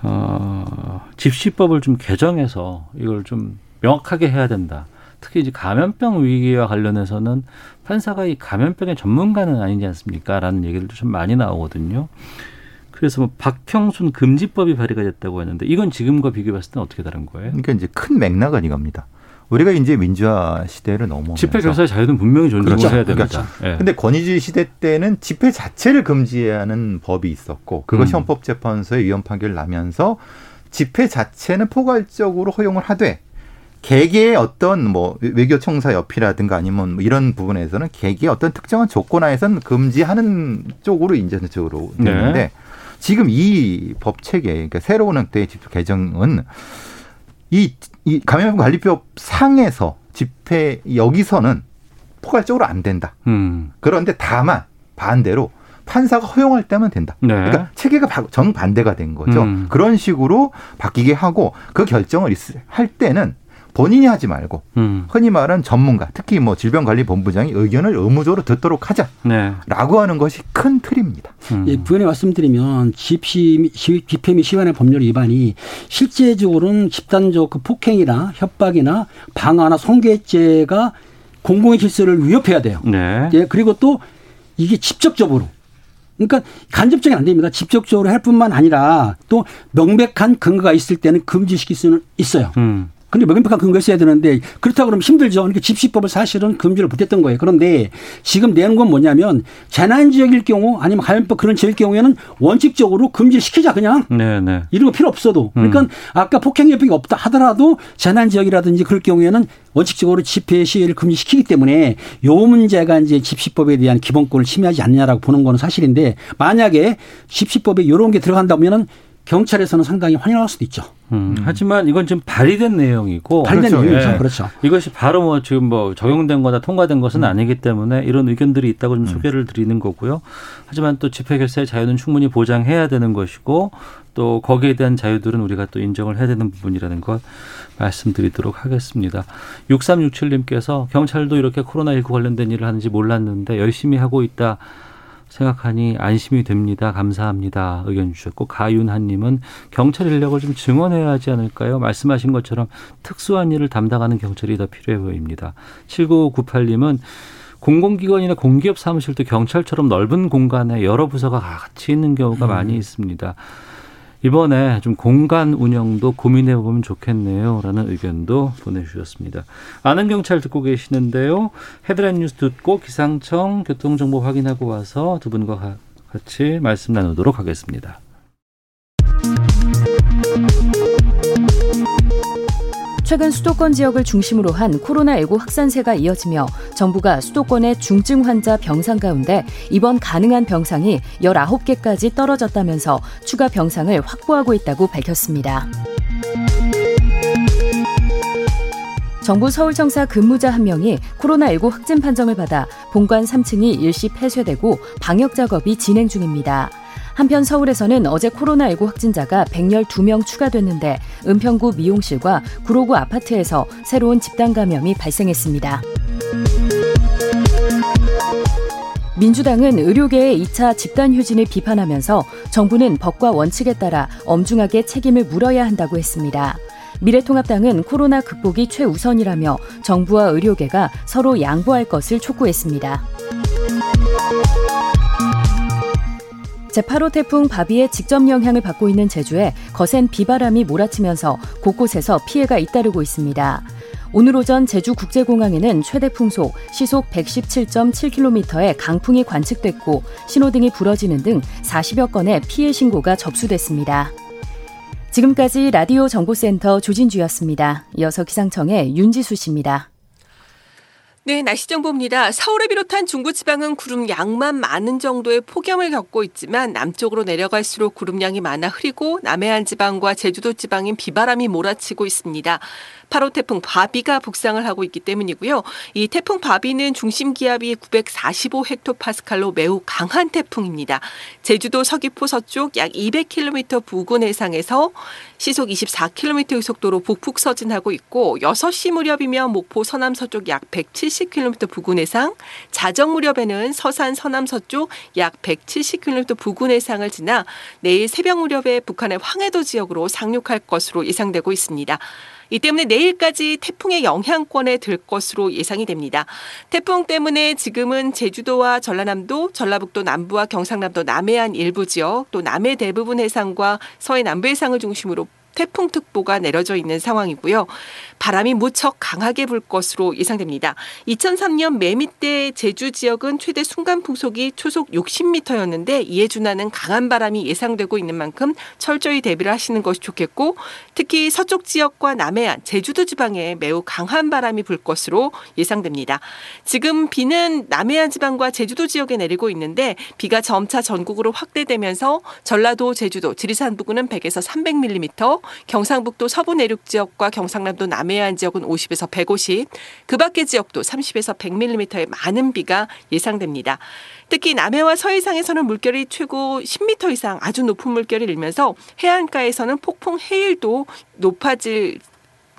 어, 집시법을 좀 개정해서 이걸 좀 명확하게 해야 된다. 특히 이제 감염병 위기와 관련해서는 판사가 이 감염병의 전문가는 아니지 않습니까? 라는 얘기들도 좀 많이 나오거든요. 그래서 뭐 박형순 금지법이 발의가 됐다고 했는데 이건 지금과 비교해 봤을 때는 어떻게 다른 거예요? 그러니까 이제 큰 맥락은 이겁니다. 우리가 이제 민주화 시대를 넘어 집회 결사의 자유는 분명히 존중을 그렇죠. 해야 됩니다. 그렇죠. 예. 근데 권위주의 시대 때는 집회 자체를 금지하는 법이 있었고 그것이 음. 헌법재판소의 위헌 판결을 나면서 집회 자체는 포괄적으로 허용을 하되 개개의 어떤 뭐 외교 청사 옆이라든가 아니면 뭐 이런 부분에서는 개개의 어떤 특정한 조건 하에선 금지하는 쪽으로 인전적으로 됐는데 네. 지금 이 법 체계 그러니까 새로운 형태의 집회 개정은 이, 이 감염병 관리법 상에서 집회 여기서는 포괄적으로 안 된다. 음. 그런데 다만 반대로 판사가 허용할 때면 된다. 네. 그러니까 체계가 바- 정반대가 된 거죠. 음. 그런 식으로 바뀌게 하고 그 결정을 있- 할 때는 본인이 하지 말고 음. 흔히 말하는 전문가, 특히 뭐 질병관리본부장이 의견을 의무적으로 듣도록 하자라고 네. 하는 것이 큰 틀입니다. 음. 예, 부연에 말씀드리면 집시, 시- 집회 및 시간의 법률 위반이 실제적으로는 집단적 그 폭행이나 협박이나 방화나 성괴죄가 공공의 질서를 위협해야 돼요. 네. 예, 그리고 또 이게 직접적으로 그러니까 간접적이 안 됩니다. 직접적으로 할 뿐만 아니라 또 명백한 근거가 있을 때는 금지시킬 수는 있어요. 음. 근데 명백한 근거가 있어야 되는데 그렇다 그러면 힘들죠. 그러니까 집시법을 사실은 금지를 못했던 거예요. 그런데 지금 내는 건 뭐냐면 재난 지역일 경우 아니면 감염법 그런 지역일 경우에는 원칙적으로 금지를 시키자 그냥 네, 네. 이런 거 필요 없어도. 그러니까 아까 폭행 협박이 없다 하더라도 재난 지역이라든지 그럴 경우에는 원칙적으로 집회 시위를 금지시키기 때문에 요 문제가 이제 집시법에 대한 기본권을 침해하지 않느냐라고 보는 거는 사실인데 만약에 집시법에 이런 게 들어간다면은 경찰에서는 상당히 환영할 수도 있죠. 음. 하지만 이건 지금 발의된 내용이고 발의된 그렇죠. 내용이죠. 예. 그렇죠. 이것이 바로 뭐 지금 뭐 적용된 거나 통과된 것은 아니기 때문에 이런 의견들이 있다고 좀 소개를 드리는 거고요. 하지만 또 집회 결사의 자유는 충분히 보장해야 되는 것이고 또 거기에 대한 자유들은 우리가 또 인정을 해야 되는 부분이라는 것 말씀드리도록 하겠습니다. 6367님께서 경찰도 이렇게 코로나19 관련된 일을 하는지 몰랐는데 열심히 하고 있다. 생각하니 안심이 됩니다. 감사합니다. 의견 주셨고 가윤하님은 경찰 인력을 좀 증원해야 하지 않을까요? 말씀하신 것처럼 특수한 일을 담당하는 경찰이 더 필요해 보입니다. 7998님은 공공기관이나 공기업 사무실도 경찰처럼 넓은 공간에 여러 부서가 같이 있는 경우가 많이 있습니다. 이번에 좀 공간 운영도 고민해 보면 좋겠네요. 라는 의견도 보내주셨습니다. 아는 경찰 듣고 계시는데요. 헤드라인 뉴스 듣고 기상청 교통 정보 확인하고 와서 두 분과 가- 같이 말씀 나누도록 하겠습니다. 최근 수도권 지역을 중심으로 한 코로나19 확산세가 이어지며 정부가 수도권의 중증 환자 병상 가운데 입원 가능한 병상이 19개까지 떨어졌다면서 추가 병상을 확보하고 있다고 밝혔습니다. 정부 서울청사 근무자 한 명이 코로나19 확진 판정을 받아 본관 3층이 일시 폐쇄되고 방역 작업이 진행 중입니다. 한편 서울에서는 어제 코로나19 확진자가 112명 추가됐는데 은평구 미용실과 구로구 아파트에서 새로운 집단 감염이 발생했습니다. 민주당은 의료계의 2차 집단 휴진을 비판하면서 정부는 법과 원칙에 따라 엄중하게 책임을 물어야 한다고 했습니다. 미래통합당은 코로나 극복이 최우선이라며 정부와 의료계가 서로 양보할 것을 촉구했습니다. 제8호 태풍 바비의 직접 영향을 받고 있는 제주에 거센 비바람이 몰아치면서 곳곳에서 피해가 잇따르고 있습니다. 오늘 오전 제주국제공항에는 최대 풍속 시속 117.7km의 강풍이 관측됐고 신호등이 부러지는 등 40여 건의 피해 신고가 접수됐습니다. 지금까지 라디오 정보센터 조진주였습니다. 이어서 기상청의 윤지수 씨입니다. 네, 날씨 정보입니다. 서울을 비롯한 중부지방은 구름 양만 많은 정도의 폭염을 겪고 있지만 남쪽으로 내려갈수록 구름량이 많아 흐리고 남해안 지방과 제주도 지방인 비바람이 몰아치고 있습니다. 8호 태풍 바비가 북상을 하고 있기 때문이고요. 이 태풍 바비는 중심 기압이 945 헥토파스칼로 매우 강한 태풍입니다. 제주도 서귀포 서쪽 약 200km 부근 해상에서 시속 24km의 속도로 북북 서진하고 있고 6시 무렵이면 목포 서남 서쪽 약 170km 부근 해상, 자정 무렵에는 서산 서남 서쪽 약 170km 부근 해상을 지나 내일 새벽 무렵에 북한의 황해도 지역으로 상륙할 것으로 예상되고 있습니다. 이 때문에 내일까지 태풍의 영향권에 들 것으로 예상이 됩니다. 태풍 때문에 지금은 제주도와 전라남도, 전라북도 남부와 경상남도 남해안 일부 지역, 또 남해 대부분 해상과 서해 남부 해상을 중심으로 태풍특보가 내려져 있는 상황이고요. 바람이 무척 강하게 불 것으로 예상됩니다. 2003년 매미 때 제주 지역은 최대 순간 풍속이 초속 60m였는데 이에 준하는 강한 바람이 예상되고 있는 만큼 철저히 대비를 하시는 것이 좋겠고 특히 서쪽 지역과 남해안, 제주도 지방에 매우 강한 바람이 불 것으로 예상됩니다. 지금 비는 남해안 지방과 제주도 지역에 내리고 있는데 비가 점차 전국으로 확대되면서 전라도, 제주도, 지리산 부근은 100에서 300mm, 경상북도 서부 내륙 지역과 경상남도 남해안 지역은 50에서 150, 그 밖의 지역도 30에서 100mm의 많은 비가 예상됩니다. 특히 남해와 서해상에서는 물결이 최고 10m 이상 아주 높은 물결이 일면서 해안가에서는 폭풍 해일도 높아질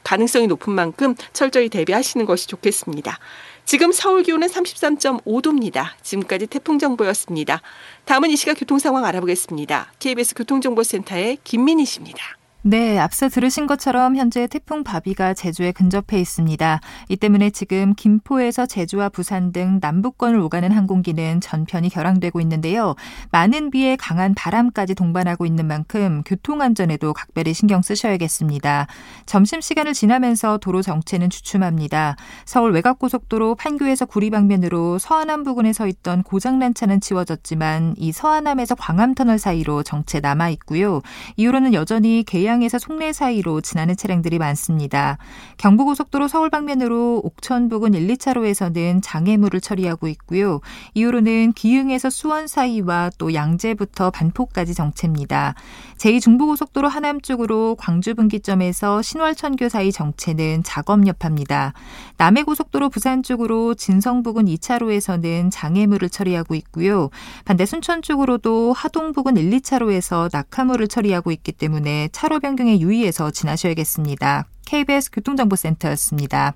가능성이 높은 만큼 철저히 대비하시는 것이 좋겠습니다. 지금 서울 기온은 33.5도입니다. 지금까지 태풍 정보였습니다. 다음은 이 시각 교통 상황 알아보겠습니다. KBS 교통정보센터의 김민희 씨입니다. 네, 앞서 들으신 것처럼 현재 태풍 바비가 제주에 근접해 있습니다. 이 때문에 지금 김포에서 제주와 부산 등 남부권을 오가는 항공기는 전편이 결항되고 있는데요. 많은 비에 강한 바람까지 동반하고 있는 만큼 교통 안전에도 각별히 신경 쓰셔야겠습니다. 점심 시간을 지나면서 도로 정체는 주춤합니다. 서울 외곽고속도로 판교에서 구리 방면으로 서안암 부근에 서 있던 고장난 차는 치워졌지만 이 서안암에서 광암터널 사이로 정체 남아 있고요. 이후로는 여전히 계약 고양에서 송내 사이로 지나는 차량들이 많습니다. 경부고속도로 서울 방면으로 옥천 부근 1, 2차로에서는 장애물을 처리하고 있고요. 이후로는 기흥에서 수원 사이와 또 양재부터 반포까지 정체입니다. 제2중부고속도로 하남 쪽으로 광주 분기점에서 신월천교 사이 정체는 작업 여파입니다. 남해고속도로 부산 쪽으로 진성 부근 2차로에서는 장애물을 처리하고 있고요. 반대 순천 쪽으로도 하동 부근 1, 2차로에서 낙하물을 처리하고 있기 때문에 차로 변경에 유의해서 지나셔야겠습니다. KBS 교통정보센터였습니다.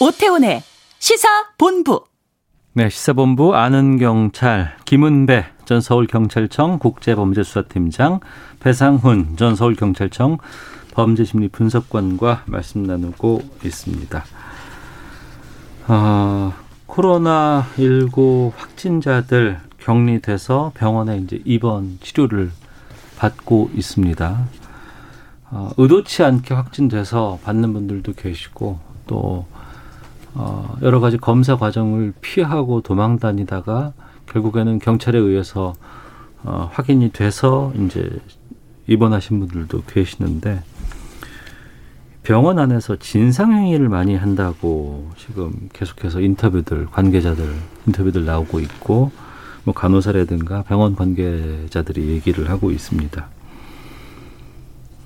오태훈의 시사본부. 네, 시사본부 아는 경찰 김은배 전 서울경찰청 국제범죄수사팀장 배상훈 전 서울경찰청 범죄심리분석관과 말씀 나누고 있습니다. 어, 코로나19 확진자들 격리돼서 병원에 이제 입원 치료를 받고 있습니다. 어, 의도치 않게 확진돼서 받는 분들도 계시고 또 어, 여러 가지 검사 과정을 피하고 도망 다니다가 결국에는 경찰에 의해서 어, 확인이 돼서 이제 입원하신 분들도 계시는데 병원 안에서 진상행위를 많이 한다고 지금 계속해서 인터뷰들 관계자들 인터뷰들 나오고 있고 뭐 간호사라든가 병원 관계자들이 얘기를 하고 있습니다.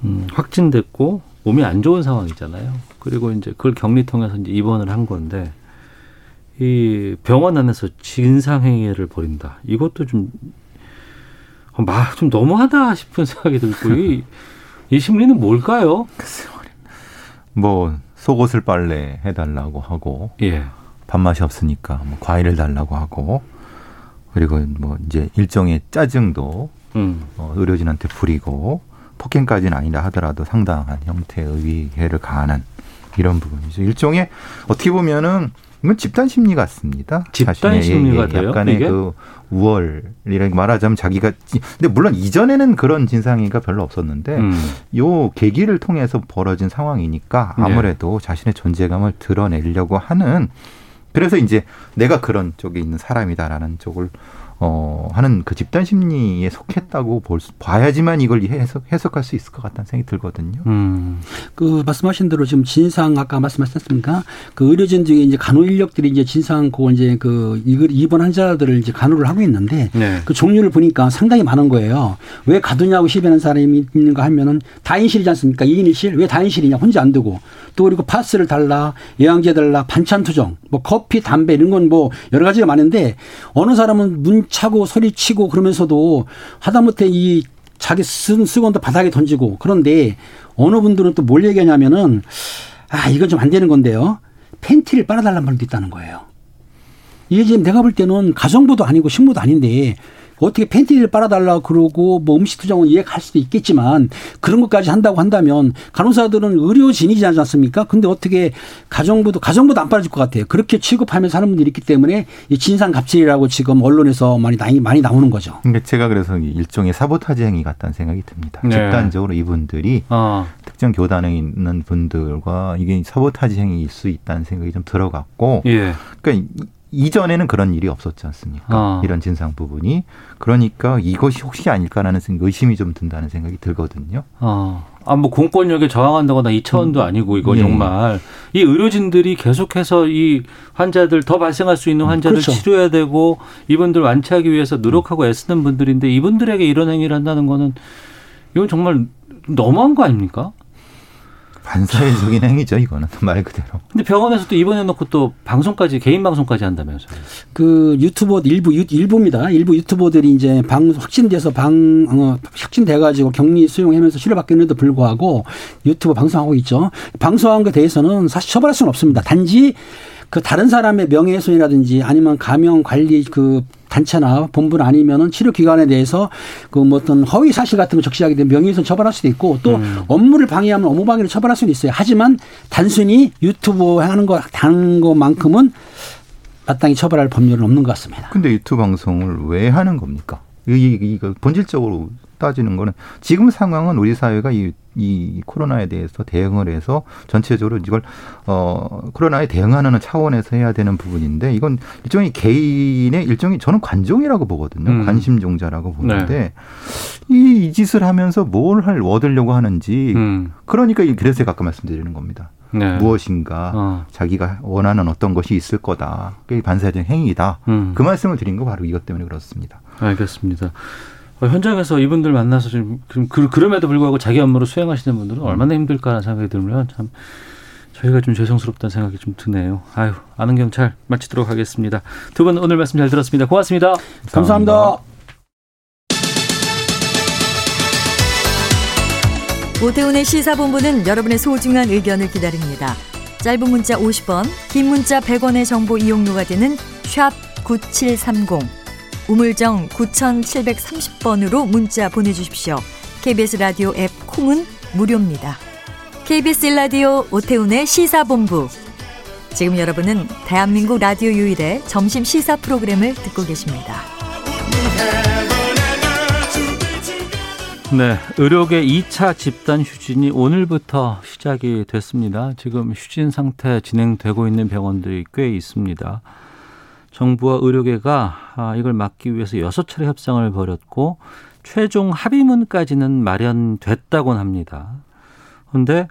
음, 확진됐고 몸이 안 좋은 상황이잖아요. 그리고 이제 그걸 격리 통해서 이제 입원을 한 건데 이 병원 안에서 진상행위를 벌인다. 이것도 좀, 막, 좀 너무하다 싶은 생각이 들고, 이, 이 심리는 뭘까요? 뭐 속옷을 빨래 해달라고 하고 예. 밥맛이 없으니까 뭐 과일을 달라고 하고 그리고 뭐 이제 일종의 짜증도 음. 어, 의료진한테 부리고 폭행까지는 아니다 하더라도 상당한 형태의 위해를 가하는 이런 부분이죠. 일종의 어떻게 보면은 이건 집단 심리 같습니다. 집단 자신의 심리가 예, 예, 돼요? 약간의 이게? 그 우월이라고 말하자면 자기가 찌- 근데 물론 이전에는 그런 진상이가 별로 없었는데 음. 요 계기를 통해서 벌어진 상황이니까 네. 아무래도 자신의 존재감을 드러내려고 하는 그래서 이제 내가 그런 쪽에 있는 사람이다라는 쪽을 어, 하는 그 집단 심리에 속했다고 볼 수, 봐야지만 이걸 해석, 해석할 수 있을 것 같다는 생각이 들거든요. 음. 그 말씀하신 대로 지금 진상 아까 말씀하셨습니까? 그 의료진 중에 이제 간호 인력들이 이제 진상 고 이제 그 입원 환자들을 이제 간호를 하고 있는데 네. 그 종류를 보니까 상당히 많은 거예요. 왜 가두냐고 시비하는 사람이 있는가 하면은 다인실이지 않습니까? 2인 1실. 왜 다인실이냐? 혼자 안 두고. 또 그리고 파스를 달라, 영양제 달라, 반찬 투정, 뭐 커피, 담배 이런 건 뭐 여러 가지가 많은데 어느 사람은 문 차고 소리치고 그러면서도 하다못해 이 자기 쓴 수건도 바닥에 던지고 그런데 어느 분들은 또 뭘 얘기하냐면은 아 이건 좀 안 되는 건데요. 팬티를 빨아달라는 말도 있다는 거예요. 이게 지금 내가 볼 때는 가정부도 아니고 식모도 아닌데 어떻게 팬티를 빨아달라 그러고 뭐 음식 투정은 이해할 수도 있겠지만 그런 것까지 한다고 한다면 간호사들은 의료진이지 않습니까? 근데 어떻게 가정부도 가정부도 안 빨아줄 것 같아요. 그렇게 취급하면서 하는 분들이 있기 때문에 이 진상 갑질이라고 지금 언론에서 많이 많이 많이 나오는 거죠. 그러니까 제가 그래서 일종의 사보타지 행위 같다는 생각이 듭니다. 네. 집단적으로 이분들이 어. 특정 교단에 있는 분들과 이게 사보타지 행위일 수 있다는 생각이 좀 들어갔고, 예. 그러니까 이전에는 그런 일이 없었지 않습니까? 어. 이런 진상 부분이 그러니까 이것이 혹시 아닐까라는 생각, 의심이 좀 든다는 생각이 들거든요. 어. 아, 뭐 공권력에 저항한다거나 이 차원도 아니고 이건 예. 정말 이 의료진들이 계속해서 이 환자들 더 발생할 수 있는 환자를 그렇죠. 치료해야 되고 이분들 완치하기 위해서 노력하고 애쓰는 분들인데 이분들에게 이런 행위를 한다는 거는 이건 정말 너무한 거 아닙니까? 반사회적인 행위죠, 이거는 (laughs) 말 그대로. 근데 병원에서도 입원해 놓고 또 방송까지 개인 방송까지 한다면서요. 그 유튜버 일부 유, 일부입니다. 일부 유튜버들이 이제 방 확진돼서 방 어, 확진돼 가지고 격리 수용하면서 치료받기는데도 불구하고 유튜브 방송하고 있죠. 방송한 것에 대해서는 사실 처벌할 수는 없습니다. 단지 그 다른 사람의 명예훼손이라든지 아니면 감염 관리 그 단체나 본부나 아니면은 치료 기관에 대해서 그 뭐 어떤 허위 사실 같은 거 적시하게 되면 명예훼손 처벌할 수도 있고 또 음. 업무를 방해하면 업무 방해를 처벌할 수는 있어요. 하지만 단순히 유튜브 하는 거 다른 것만큼은 마땅히 처벌할 법률은 없는 것 같습니다. 근데 유튜브 방송을 왜 하는 겁니까? 이, 이, 이거 본질적으로 따지는 거는 지금 상황은 우리 사회가 이, 이 코로나에 대해서 대응을 해서 전체적으로 이걸 어 코로나에 대응하는 차원에서 해야 되는 부분인데 이건 일종의 개인의 일종의 저는 관종이라고 보거든요. 음. 관심종자라고 보는데 이, 이 짓을 하면서 뭘 할 얻으려고 하는지 음. 그러니까 이- 그래서 아까 말씀드리는 겁니다. 네. 무엇인가 어. 자기가 원하는 어떤 것이 있을 거다. 그게 반사적 행위다. 음. 그 말씀을 드린 거 바로 이것 때문에 그렇습니다. 알겠습니다. 어, 현장에서 이분들 만나서 좀 그, 그- 그럼에도 불구하고 자기 업무를 수행하시는 분들은 얼마나 힘들까라는 생각이 들면 참 저희가 좀 죄송스럽다는 생각이 좀 드네요. 아유, 아는 경찰 마치도록 하겠습니다. 두 분 오늘 말씀 잘 들었습니다. 고맙습니다. 감사합니다. 오태훈의 시사본부는 여러분의 소중한 의견을 기다립니다. 짧은 문자 50원, 긴 문자 100원의 정보 이용료가 되는 샵 9730, 우물정 9730번으로 문자 보내주십시오. KBS 라디오 앱 콩은 무료입니다. KBS 라디오 오태훈의 시사본부. 지금 여러분은 대한민국 라디오 유일의 점심 시사 프로그램을 듣고 계십니다. 네, 의료계 2차 집단 휴진이 오늘부터 시작이 됐습니다. 지금 휴진 상태 진행되고 있는 병원들이 꽤 있습니다. 정부와 의료계가 아, 이걸 막기 위해서 여섯 차례 협상을 벌였고 최종 합의문까지는 마련됐다곤 합니다. 그런데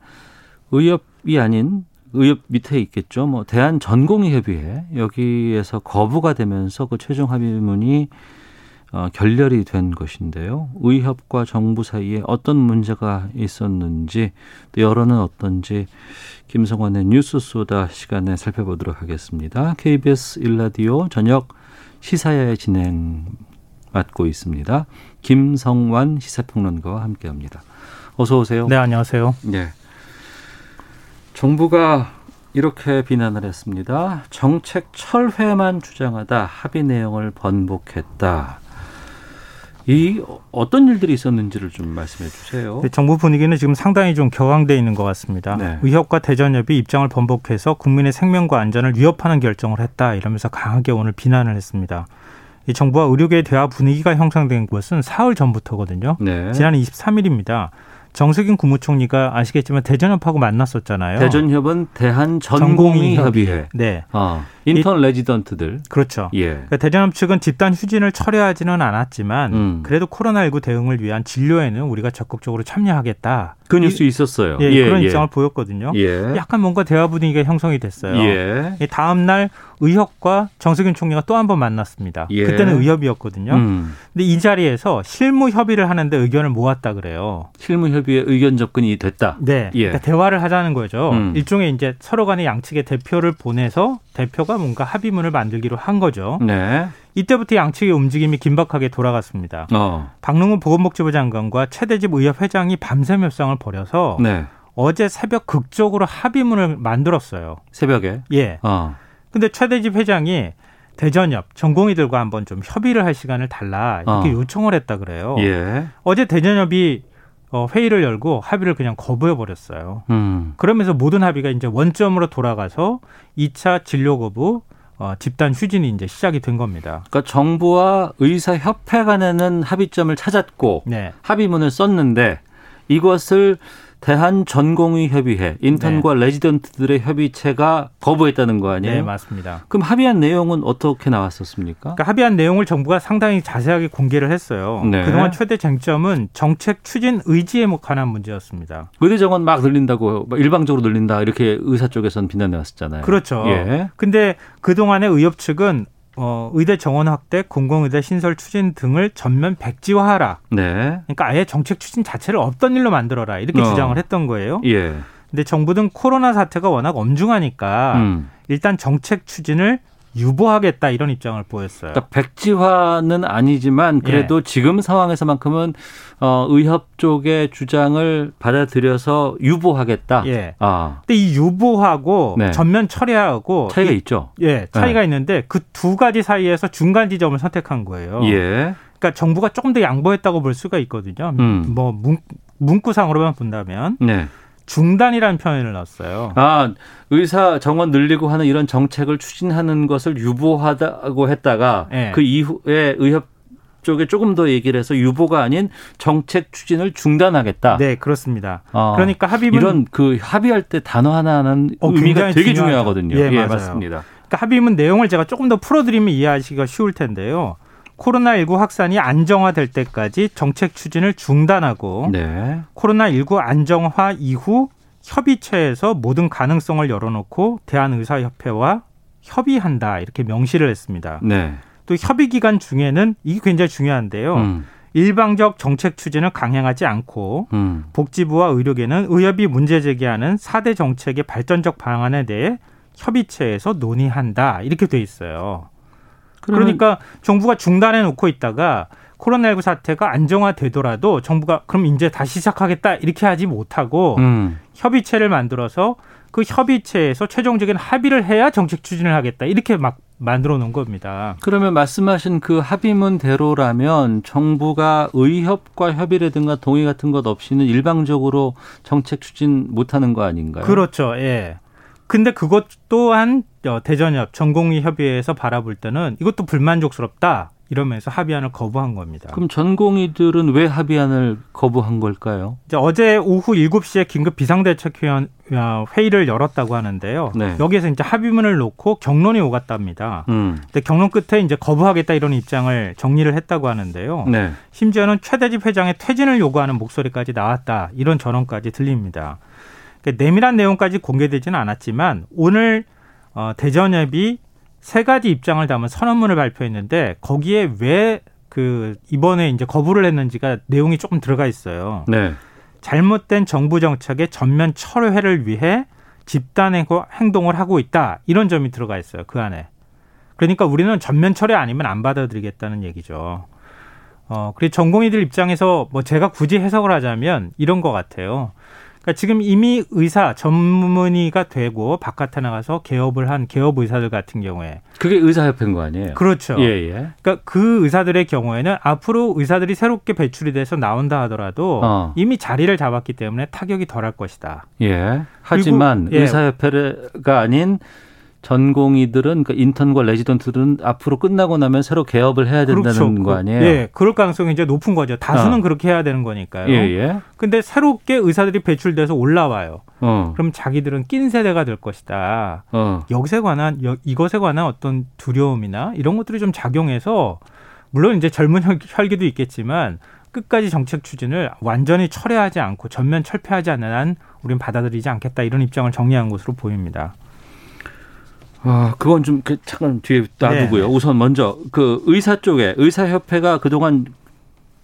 의협이 아닌 의협 밑에 있겠죠. 뭐 대한 전공의 협의회 여기에서 거부가 되면서 그 최종 합의문이 어, 결렬이 된 것인데요. 의협과 정부 사이에 어떤 문제가 있었는지 또 여론은 어떤지 김성환의 뉴스 소다 시간에 살펴보도록 하겠습니다. KBS 일라디오 저녁 시사야의 진행 맡고 있습니다. 김성환 시사평론가와 함께합니다. 어서 오세요. 네, 안녕하세요. 네. 정부가 이렇게 비난을 했습니다. 정책 철회만 주장하다 합의 내용을 번복했다. 이 어떤 일들이 있었는지를 좀 말씀해 주세요. 네, 정부 분위기는 지금 상당히 좀 격앙돼 있는 것 같습니다. 네. 의협과 대전협이 입장을 번복해서 국민의 생명과 안전을 위협하는 결정을 했다 이러면서 강하게 오늘 비난을 했습니다. 이 정부와 의료계 대화 분위기가 형성된 것은 사흘 전부터거든요. 네. 지난 23일입니다. 정세균 국무총리가 아시겠지만 대전협하고 만났었잖아요. 대전협은 대한 전공의협의회. 네. 아. 인턴 레지던트들. 그렇죠. 예. 그러니까 대전협 측은 집단 휴진을 철회하지는 않았지만 음. 그래도 코로나19 대응을 위한 진료에는 우리가 적극적으로 참여하겠다. 그 뉴스 있었어요. 예, 예, 그런 예. 입장을 보였거든요. 예. 약간 뭔가 대화 분위기가 형성이 됐어요. 예. 이 다음 날 의협과 정세균 총리가 또 한 번 만났습니다. 예. 그때는 의협이었거든요. 음. 근데 이 자리에서 실무 협의를 하는데 의견을 모았다 그래요. 실무 협의에 의견 접근이 됐다. 네. 예. 그러니까 대화를 하자는 거죠. 음. 일종의 이제 서로 간의 양측의 대표를 보내서 대표가 뭔가 합의문을 만들기로 한 거죠. 네. 이때부터 양측의 움직임이 긴박하게 돌아갔습니다. 어. 박능훈 보건복지부 장관과 최대집 의협 회장이 밤새 협상을 벌여서 네. 어제 새벽 극적으로 합의문을 만들었어요. 새벽에. 예. 어. 근데 최대집 회장이 대전협 전공의들과 한번 좀 협의를 할 시간을 달라 이렇게 어. 요청을 했다 그래요. 예. 어제 대전협이 어, 회의를 열고 합의를 그냥 거부해 버렸어요. 음. 그러면서 모든 합의가 이제 원점으로 돌아가서 2차 진료 거부 어, 집단 휴진이 이제 시작이 된 겁니다. 그러니까 정부와 의사 협회 간에는 합의점을 찾았고 네. 합의문을 썼는데 이것을 대한전공의협의회 인턴과 레지던트들의 협의체가 거부했다는 거 아니에요? 네, 맞습니다. 그럼 합의한 내용은 어떻게 나왔었습니까? 그러니까 합의한 내용을 정부가 상당히 자세하게 공개를 했어요. 네. 그동안 최대 쟁점은 정책 추진 의지에 관한 문제였습니다. 의대 정원 막 늘린다고 막 일방적으로 늘린다 이렇게 의사 쪽에서는 비난해 왔었잖아요. 그렇죠. 예. 근데 그동안의 의협 측은 어, 의대 정원 확대, 공공의대 신설 추진 등을 전면 백지화하라. 네. 그러니까 아예 정책 추진 자체를 없던 일로 만들어라. 이렇게 어. 주장을 했던 거예요. 예. 근데 정부는 코로나 사태가 워낙 엄중하니까 음. 일단 정책 추진을 유보하겠다 이런 입장을 보였어요. 그러니까 백지화는 아니지만 그래도 지금 상황에서만큼은 어, 의협 쪽의 주장을 받아들여서 유보하겠다. 예. 아. 근데 이 유보하고 네. 전면 철회하고 차이가 이- 있죠. 예, 차이가 있는데 그 두 가지 사이에서 중간 지점을 선택한 거예요. 예. 그러니까 정부가 조금 더 양보했다고 볼 수가 있거든요. 음. 뭐 문, 문구상으로만 본다면 네. 중단이라는 표현을 넣었어요. 아, 의사 정원 늘리고 하는 이런 정책을 추진하는 것을 유보하다고 했다가 예. 그 이후에 의협 쪽에 조금 더 얘기를 해서 유보가 아닌 정책 추진을 중단하겠다. 네, 그렇습니다. 아, 그러니까 합의문 이런 그 합의할 때 단어 하나하는 어, 의미가 되게 중요하죠. 중요하거든요. 예, 맞아요. 맞습니다. 그러니까 합의문 내용을 제가 조금 더 풀어드리면 이해하시기가 쉬울 텐데요. 코로나19 확산이 안정화될 때까지 정책 추진을 중단하고 네. 코로나19 안정화 이후 협의체에서 모든 가능성을 열어놓고 대한의사협회와 협의한다 이렇게 명시를 했습니다. 네. 또 협의 기간 중에는 이게 굉장히 중요한데요. 음. 일방적 정책 추진을 강행하지 않고 음. 복지부와 의료계는 의협이 문제 제기하는 4대 정책의 발전적 방안에 대해 협의체에서 논의한다 이렇게 돼 있어요. 그러면- 그러니까 정부가 중단해 놓고 있다가 코로나19 사태가 안정화되더라도 정부가 그럼 이제 다시 시작하겠다 이렇게 하지 못하고 음. 협의체를 만들어서 그 협의체에서 최종적인 합의를 해야 정책 추진을 하겠다 이렇게 막 만들어 놓은 겁니다. 그러면 말씀하신 그 합의문대로라면 정부가 의협과 협의라든가 동의 같은 것 없이는 일방적으로 정책 추진 못하는 거 아닌가요? 그렇죠. 예. 근데 그것 또한 어, 대전협 전공의 협의회에서 바라볼 때는 이것도 불만족스럽다 이러면서 합의안을 거부한 겁니다. 그럼 전공의들은 왜 합의안을 거부한 걸까요? 이제 어제 오후 7시에 긴급 비상대책회의 어, 회의를 열었다고 하는데요. 네. 여기에서 이제 합의문을 놓고 경론이 오갔답니다. 음. 근데 경론 끝에 이제 거부하겠다 이런 입장을 정리를 했다고 하는데요. 네. 심지어는 최대집 회장의 퇴진을 요구하는 목소리까지 나왔다 이런 전언까지 들립니다. 그러니까 내밀한 내용까지 공개되지는 않았지만 오늘 어, 대전협이 세 가지 입장을 담은 선언문을 발표했는데 거기에 왜 그 이번에 이제 거부를 했는지가 내용이 조금 들어가 있어요. 네. 잘못된 정부 정책의 전면 철회를 위해 집단 행동을 하고 있다 이런 점이 들어가 있어요 그 안에. 그러니까 우리는 전면 철회 아니면 안 받아들이겠다는 얘기죠. 어, 그리고 전공의들 입장에서 뭐 제가 굳이 해석을 하자면 이런 것 같아요. 그러니까 지금 이미 의사 전문의가 되고 바깥에 나가서 개업을 한 개업 의사들 같은 경우에 그게 의사협회인 거 아니에요? 그렇죠. 예, 예. 그러니까 그 의사들의 경우에는 앞으로 의사들이 새롭게 배출이 돼서 나온다 하더라도 어. 이미 자리를 잡았기 때문에 타격이 덜할 것이다. 예. 하지만 그리고, 예. 의사협회가 아닌 전공의들은 그러니까 인턴과 레지던트들은 앞으로 끝나고 나면 새로 개업을 해야 된다는 그렇죠. 거 아니에요? 예, 그럴 가능성이 이제 높은 거죠. 다수는 어. 그렇게 해야 되는 거니까요. 예, 예. 근데 새롭게 의사들이 배출돼서 올라와요. 어. 그럼 자기들은 낀 세대가 될 것이다. 어. 여기에 관한 여- 이것에 관한 어떤 두려움이나 이런 것들이 좀 작용해서 물론 이제 젊은 혈- 혈기도 있겠지만 끝까지 정책 추진을 완전히 철회하지 않고 전면 철폐하지 않는 한 우리는 받아들이지 않겠다 이런 입장을 정리한 것으로 보입니다. 아, 그건 좀 그, 잠깐 뒤에 놔두고요. 네. 우선 먼저 그 의사 쪽에 의사협회가 그동안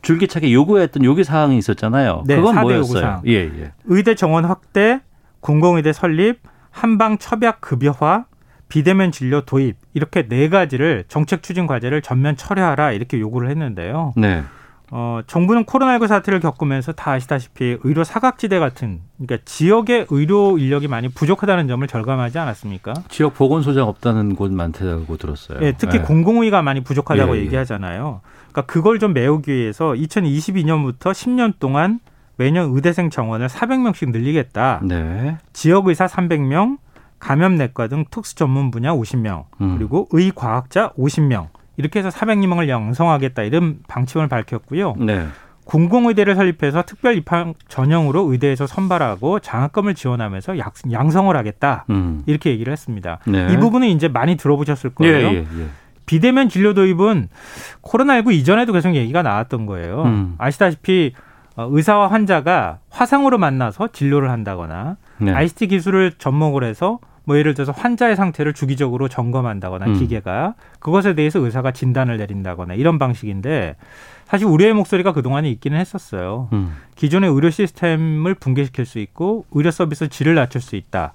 줄기차게 요구했던 요구 사항이 있었잖아요. 네, 그건 뭐였어요? 예, 예. 의대 정원 확대, 공공의대 설립, 한방 첩약 급여화, 비대면 진료 도입 이렇게 네 가지를 정책 추진 과제를 전면 철회하라 이렇게 요구를 했는데요. 네. 어, 정부는 코로나19 사태를 겪으면서 다 아시다시피 의료 사각지대 같은 그러니까 지역의 의료 인력이 많이 부족하다는 점을 절감하지 않았습니까? 지역 보건소장 없다는 곳 많다고 들었어요. 예, 특히 예. 공공의가 많이 부족하다고 예, 예. 얘기하잖아요. 그러니까 그걸 좀 메우기 위해서 2022년부터 10년 동안 매년 의대생 정원을 400명씩 늘리겠다. 네. 지역 의사 300명, 감염내과 등 특수 전문 분야 50명, 음. 그리고 의과학자 50명. 이렇게 해서 400명을 양성하겠다 이런 방침을 밝혔고요. 네. 공공의대를 설립해서 특별 입학 전형으로 의대에서 선발하고 장학금을 지원하면서 약- 양성을 하겠다. 음. 이렇게 얘기를 했습니다. 네. 이 부분은 이제 많이 들어보셨을 예, 거예요. 예, 예. 비대면 진료 도입은 코로나19 이전에도 계속 얘기가 나왔던 거예요. 음. 아시다시피 어, 의사와 환자가 화상으로 만나서 진료를 한다거나 네. ICT 기술을 접목을 해서 뭐 예를 들어서 환자의 상태를 주기적으로 점검한다거나 음. 기계가 그것에 대해서 의사가 진단을 내린다거나 이런 방식인데 사실 우리의 목소리가 그동안에 있기는 했었어요. 음. 기존의 의료 시스템을 붕괴시킬 수 있고 의료 서비스 질을 낮출 수 있다.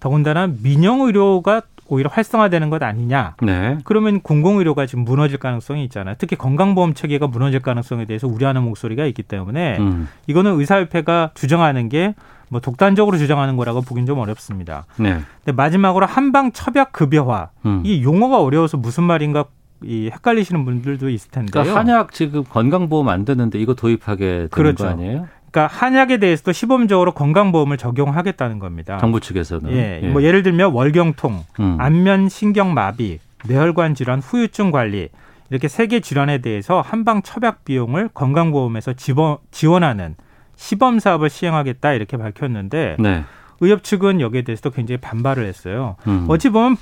더군다나 민영 의료가 오히려 활성화되는 것 아니냐. 네. 그러면 공공의료가 지금 무너질 가능성이 있잖아요. 특히 건강보험 체계가 무너질 가능성에 대해서 우려하는 목소리가 있기 때문에 음. 이거는 의사협회가 주장하는 게 뭐 독단적으로 주장하는 거라고 보긴 좀 어렵습니다. 네. 근데 마지막으로 한방 첩약 급여화. 음. 이 용어가 어려워서 무슨 말인가 이 헷갈리시는 분들도 있을 텐데요. 그러니까 한약 지금 건강보험 안 되는데 이거 도입하게 되는 그렇죠. 거 아니에요? 그러니까 한약에 대해서도 시범적으로 건강보험을 적용하겠다는 겁니다. 정부 측에서는. 예, 뭐 예를 들면 월경통, 음. 안면 신경 마비, 뇌혈관 질환, 후유증 관리 이렇게 세 개 질환에 대해서 한방 첩약 비용을 건강보험에서 지원, 지원하는 시범 사업을 시행하겠다 이렇게 밝혔는데 네. 의협 측은 여기에 대해서도 굉장히 반발을 했어요. 음. 어찌 보면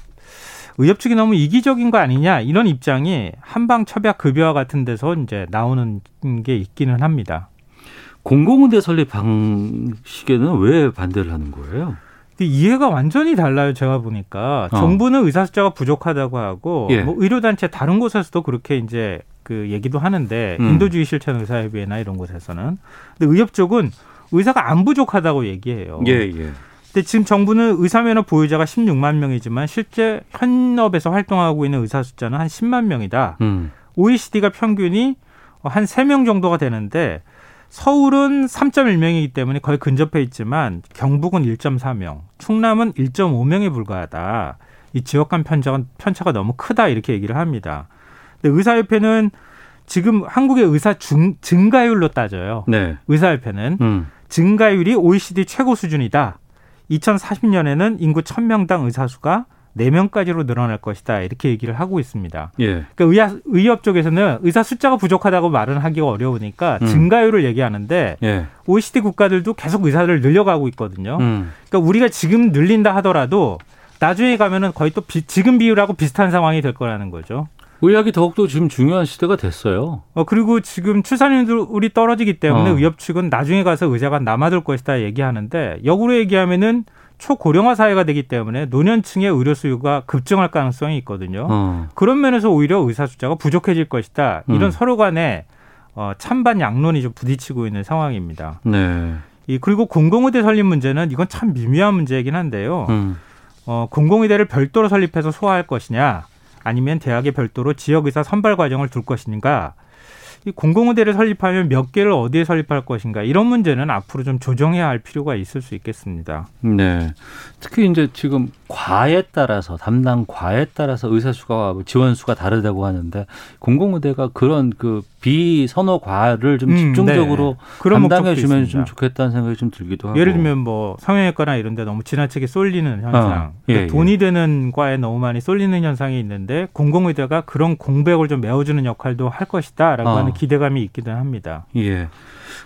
의협 측이 너무 이기적인 거 아니냐 이런 입장이 한방 첩약 급여와 같은 데서 이제 나오는 게 있기는 합니다. 공공의대 설립 방식에는 왜 반대를 하는 거예요? 이해가 완전히 달라요. 제가 보니까 어. 정부는 의사 숫자가 부족하다고 하고 예. 뭐 의료단체 다른 곳에서도 그렇게 이제 그 얘기도 하는데 음. 인도주의 실천 의사협의회나 이런 곳에서는 근데 의협 쪽은 의사가 안 부족하다고 얘기해요. 예, 예. 근데 지금 정부는 의사면허 보유자가 16만 명이지만 실제 현업에서 활동하고 있는 의사 숫자는 한 10만 명이다. 음. OECD가 평균이 한 3명 정도가 되는데 서울은 3.1명이기 때문에 거의 근접해 있지만 경북은 1.4명, 충남은 1.5명에 불과하다. 이 지역 간 편차가, 편차가 너무 크다 이렇게 얘기를 합니다. 근데 의사협회는 지금 한국의 의사 중, 증가율로 따져요. 네. 의사협회는 음. 증가율이 OECD 최고 수준이다. 2040년에는 인구 1000명당 의사 수가 4명까지로 늘어날 것이다. 이렇게 얘기를 하고 있습니다. 예. 그러니까 의학, 의협 쪽에서는 의사 숫자가 부족하다고 말은 하기가 어려우니까 음. 증가율을 얘기하는데 예. OECD 국가들도 계속 의사를 늘려가고 있거든요. 음. 그러니까 우리가 지금 늘린다 하더라도 나중에 가면은 거의 또 비- 지금 비율하고 비슷한 상황이 될 거라는 거죠. 의학이 더욱더 지금 중요한 시대가 됐어요. 어 그리고 지금 출산율이 떨어지기 때문에 어. 의협 측은 나중에 가서 의사가 남아돌 것이다 얘기하는데 역으로 얘기하면은 초고령화 사회가 되기 때문에 노년층의 의료 수요가 급증할 가능성이 있거든요. 어. 그런 면에서 오히려 의사 숫자가 부족해질 것이다. 이런 음. 서로 간에 어, 찬반 양론이 좀 부딪히고 있는 상황입니다. 네. 이 그리고 공공의대 설립 문제는 이건 참 미묘한 문제이긴 한데요. 음. 어, 공공의대를 별도로 설립해서 소화할 것이냐, 아니면 대학에 별도로 지역의사 선발 과정을 둘 것인가. 이 공공의대를 설립하면 몇 개를 어디에 설립할 것인가 이런 문제는 앞으로 좀 조정해야 할 필요가 있을 수 있겠습니다. 네. 특히 이제 지금 과에 따라서 담당 과에 따라서 의사 수가 지원 수가 다르다고 하는데 공공의대가 그런 그 비선호 과를 좀 음, 집중적으로 네. 그런 담당해 주면. 좀 좋겠다는 생각이 좀 들기도 하고. 예를 들면 뭐 성형외과나 이런 데 너무 지나치게 쏠리는 현상. 어, 예, 그러니까 예. 돈이 되는 과에 너무 많이 쏠리는 현상이 있는데 공공의대가 그런 공백을 좀 메워 주는 역할도 할 것이다라고 어. 하는 기대감이 있기도 합니다. 예.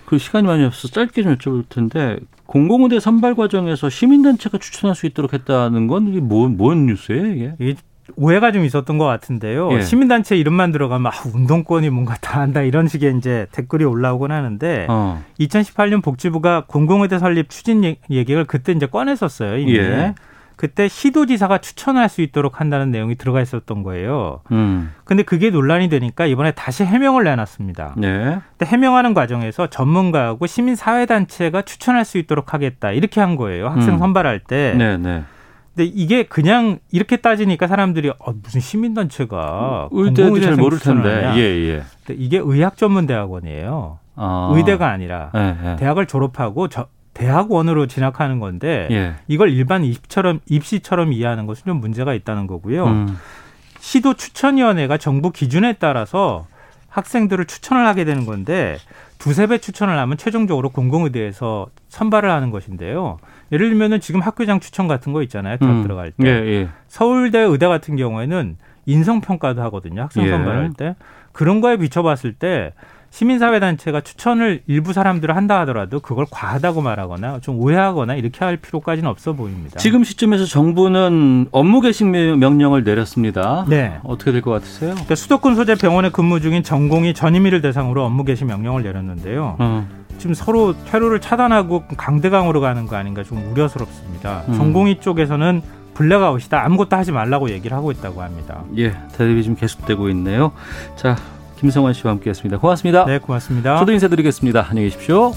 그 시간이 많이 없어서 짧게 좀 여쭤볼 텐데 공공의대 선발 과정에서 시민단체가 추천할 수 있도록 했다는 건 이게 뭐, 뭔 뉴스예요 이게? 이게 오해가 좀 있었던 것 같은데요. 예. 시민단체 이름만 들어가면 아, 운동권이 뭔가 다 한다 이런 식의 이제 댓글이 올라오곤 하는데 어. 2018년 복지부가 공공의대 설립 추진 얘- 얘기를 그때 이제 꺼냈었어요. 이미. 예. 그때 시도지사가 추천할 수 있도록 한다는 내용이 들어가 있었던 거예요. 음. 근데 그게 논란이 되니까 이번에 다시 해명을 내놨습니다. 네. 근데 해명하는 과정에서 전문가하고 시민 사회 단체가 추천할 수 있도록 하겠다 이렇게 한 거예요. 학생 음. 선발할 때. 네, 네. 근데 이게 그냥 이렇게 따지니까 사람들이 어, 무슨 시민단체가 의대도 잘 모를 텐데. 예, 예. 근데 이게 의학 전문 대학원이에요. 아. 의대가 아니라 예, 예. 대학을 졸업하고 저, 대학원으로 진학하는 건데 예. 이걸 일반 입시처럼 입시처럼 이해하는 것은 좀 문제가 있다는 거고요. 음. 시도 추천위원회가 정부 기준에 따라서 학생들을 추천을 하게 되는 건데 두세 배 추천을 하면 최종적으로 공공의대에서 선발을 하는 것인데요. 예를 들면은 지금 학교장 추천 같은 거 있잖아요. 대학 음. 들어갈 때. 예, 예. 서울대 의대 같은 경우에는 인성 평가도 하거든요. 학생 예. 선발할 때. 그런 거에 비춰봤을 때 시민사회단체가 추천을 일부 사람들을 한다 하더라도 그걸 과하다고 말하거나 좀 오해하거나 이렇게 할 필요까지는 없어 보입니다. 지금 시점에서 정부는 업무 개식 명령을 내렸습니다. 네. 어떻게 될 것 같으세요? 그러니까 수도권 소재 병원에 근무 중인 전공의 전임의를 대상으로 업무 개시 명령을 내렸는데요. 어. 지금 서로 퇴로를 차단하고 강대강으로 가는 거 아닌가 좀 우려스럽습니다. 음. 전공의 쪽에서는 블랙아웃이다 아무것도 하지 말라고 얘기를 하고 있다고 합니다. 예, 대립이 좀 계속되고 있네요. 자, 김성환 씨와 함께했습니다. 고맙습니다. 네, 고맙습니다. 저도 인사드리겠습니다. 안녕히 계십시오.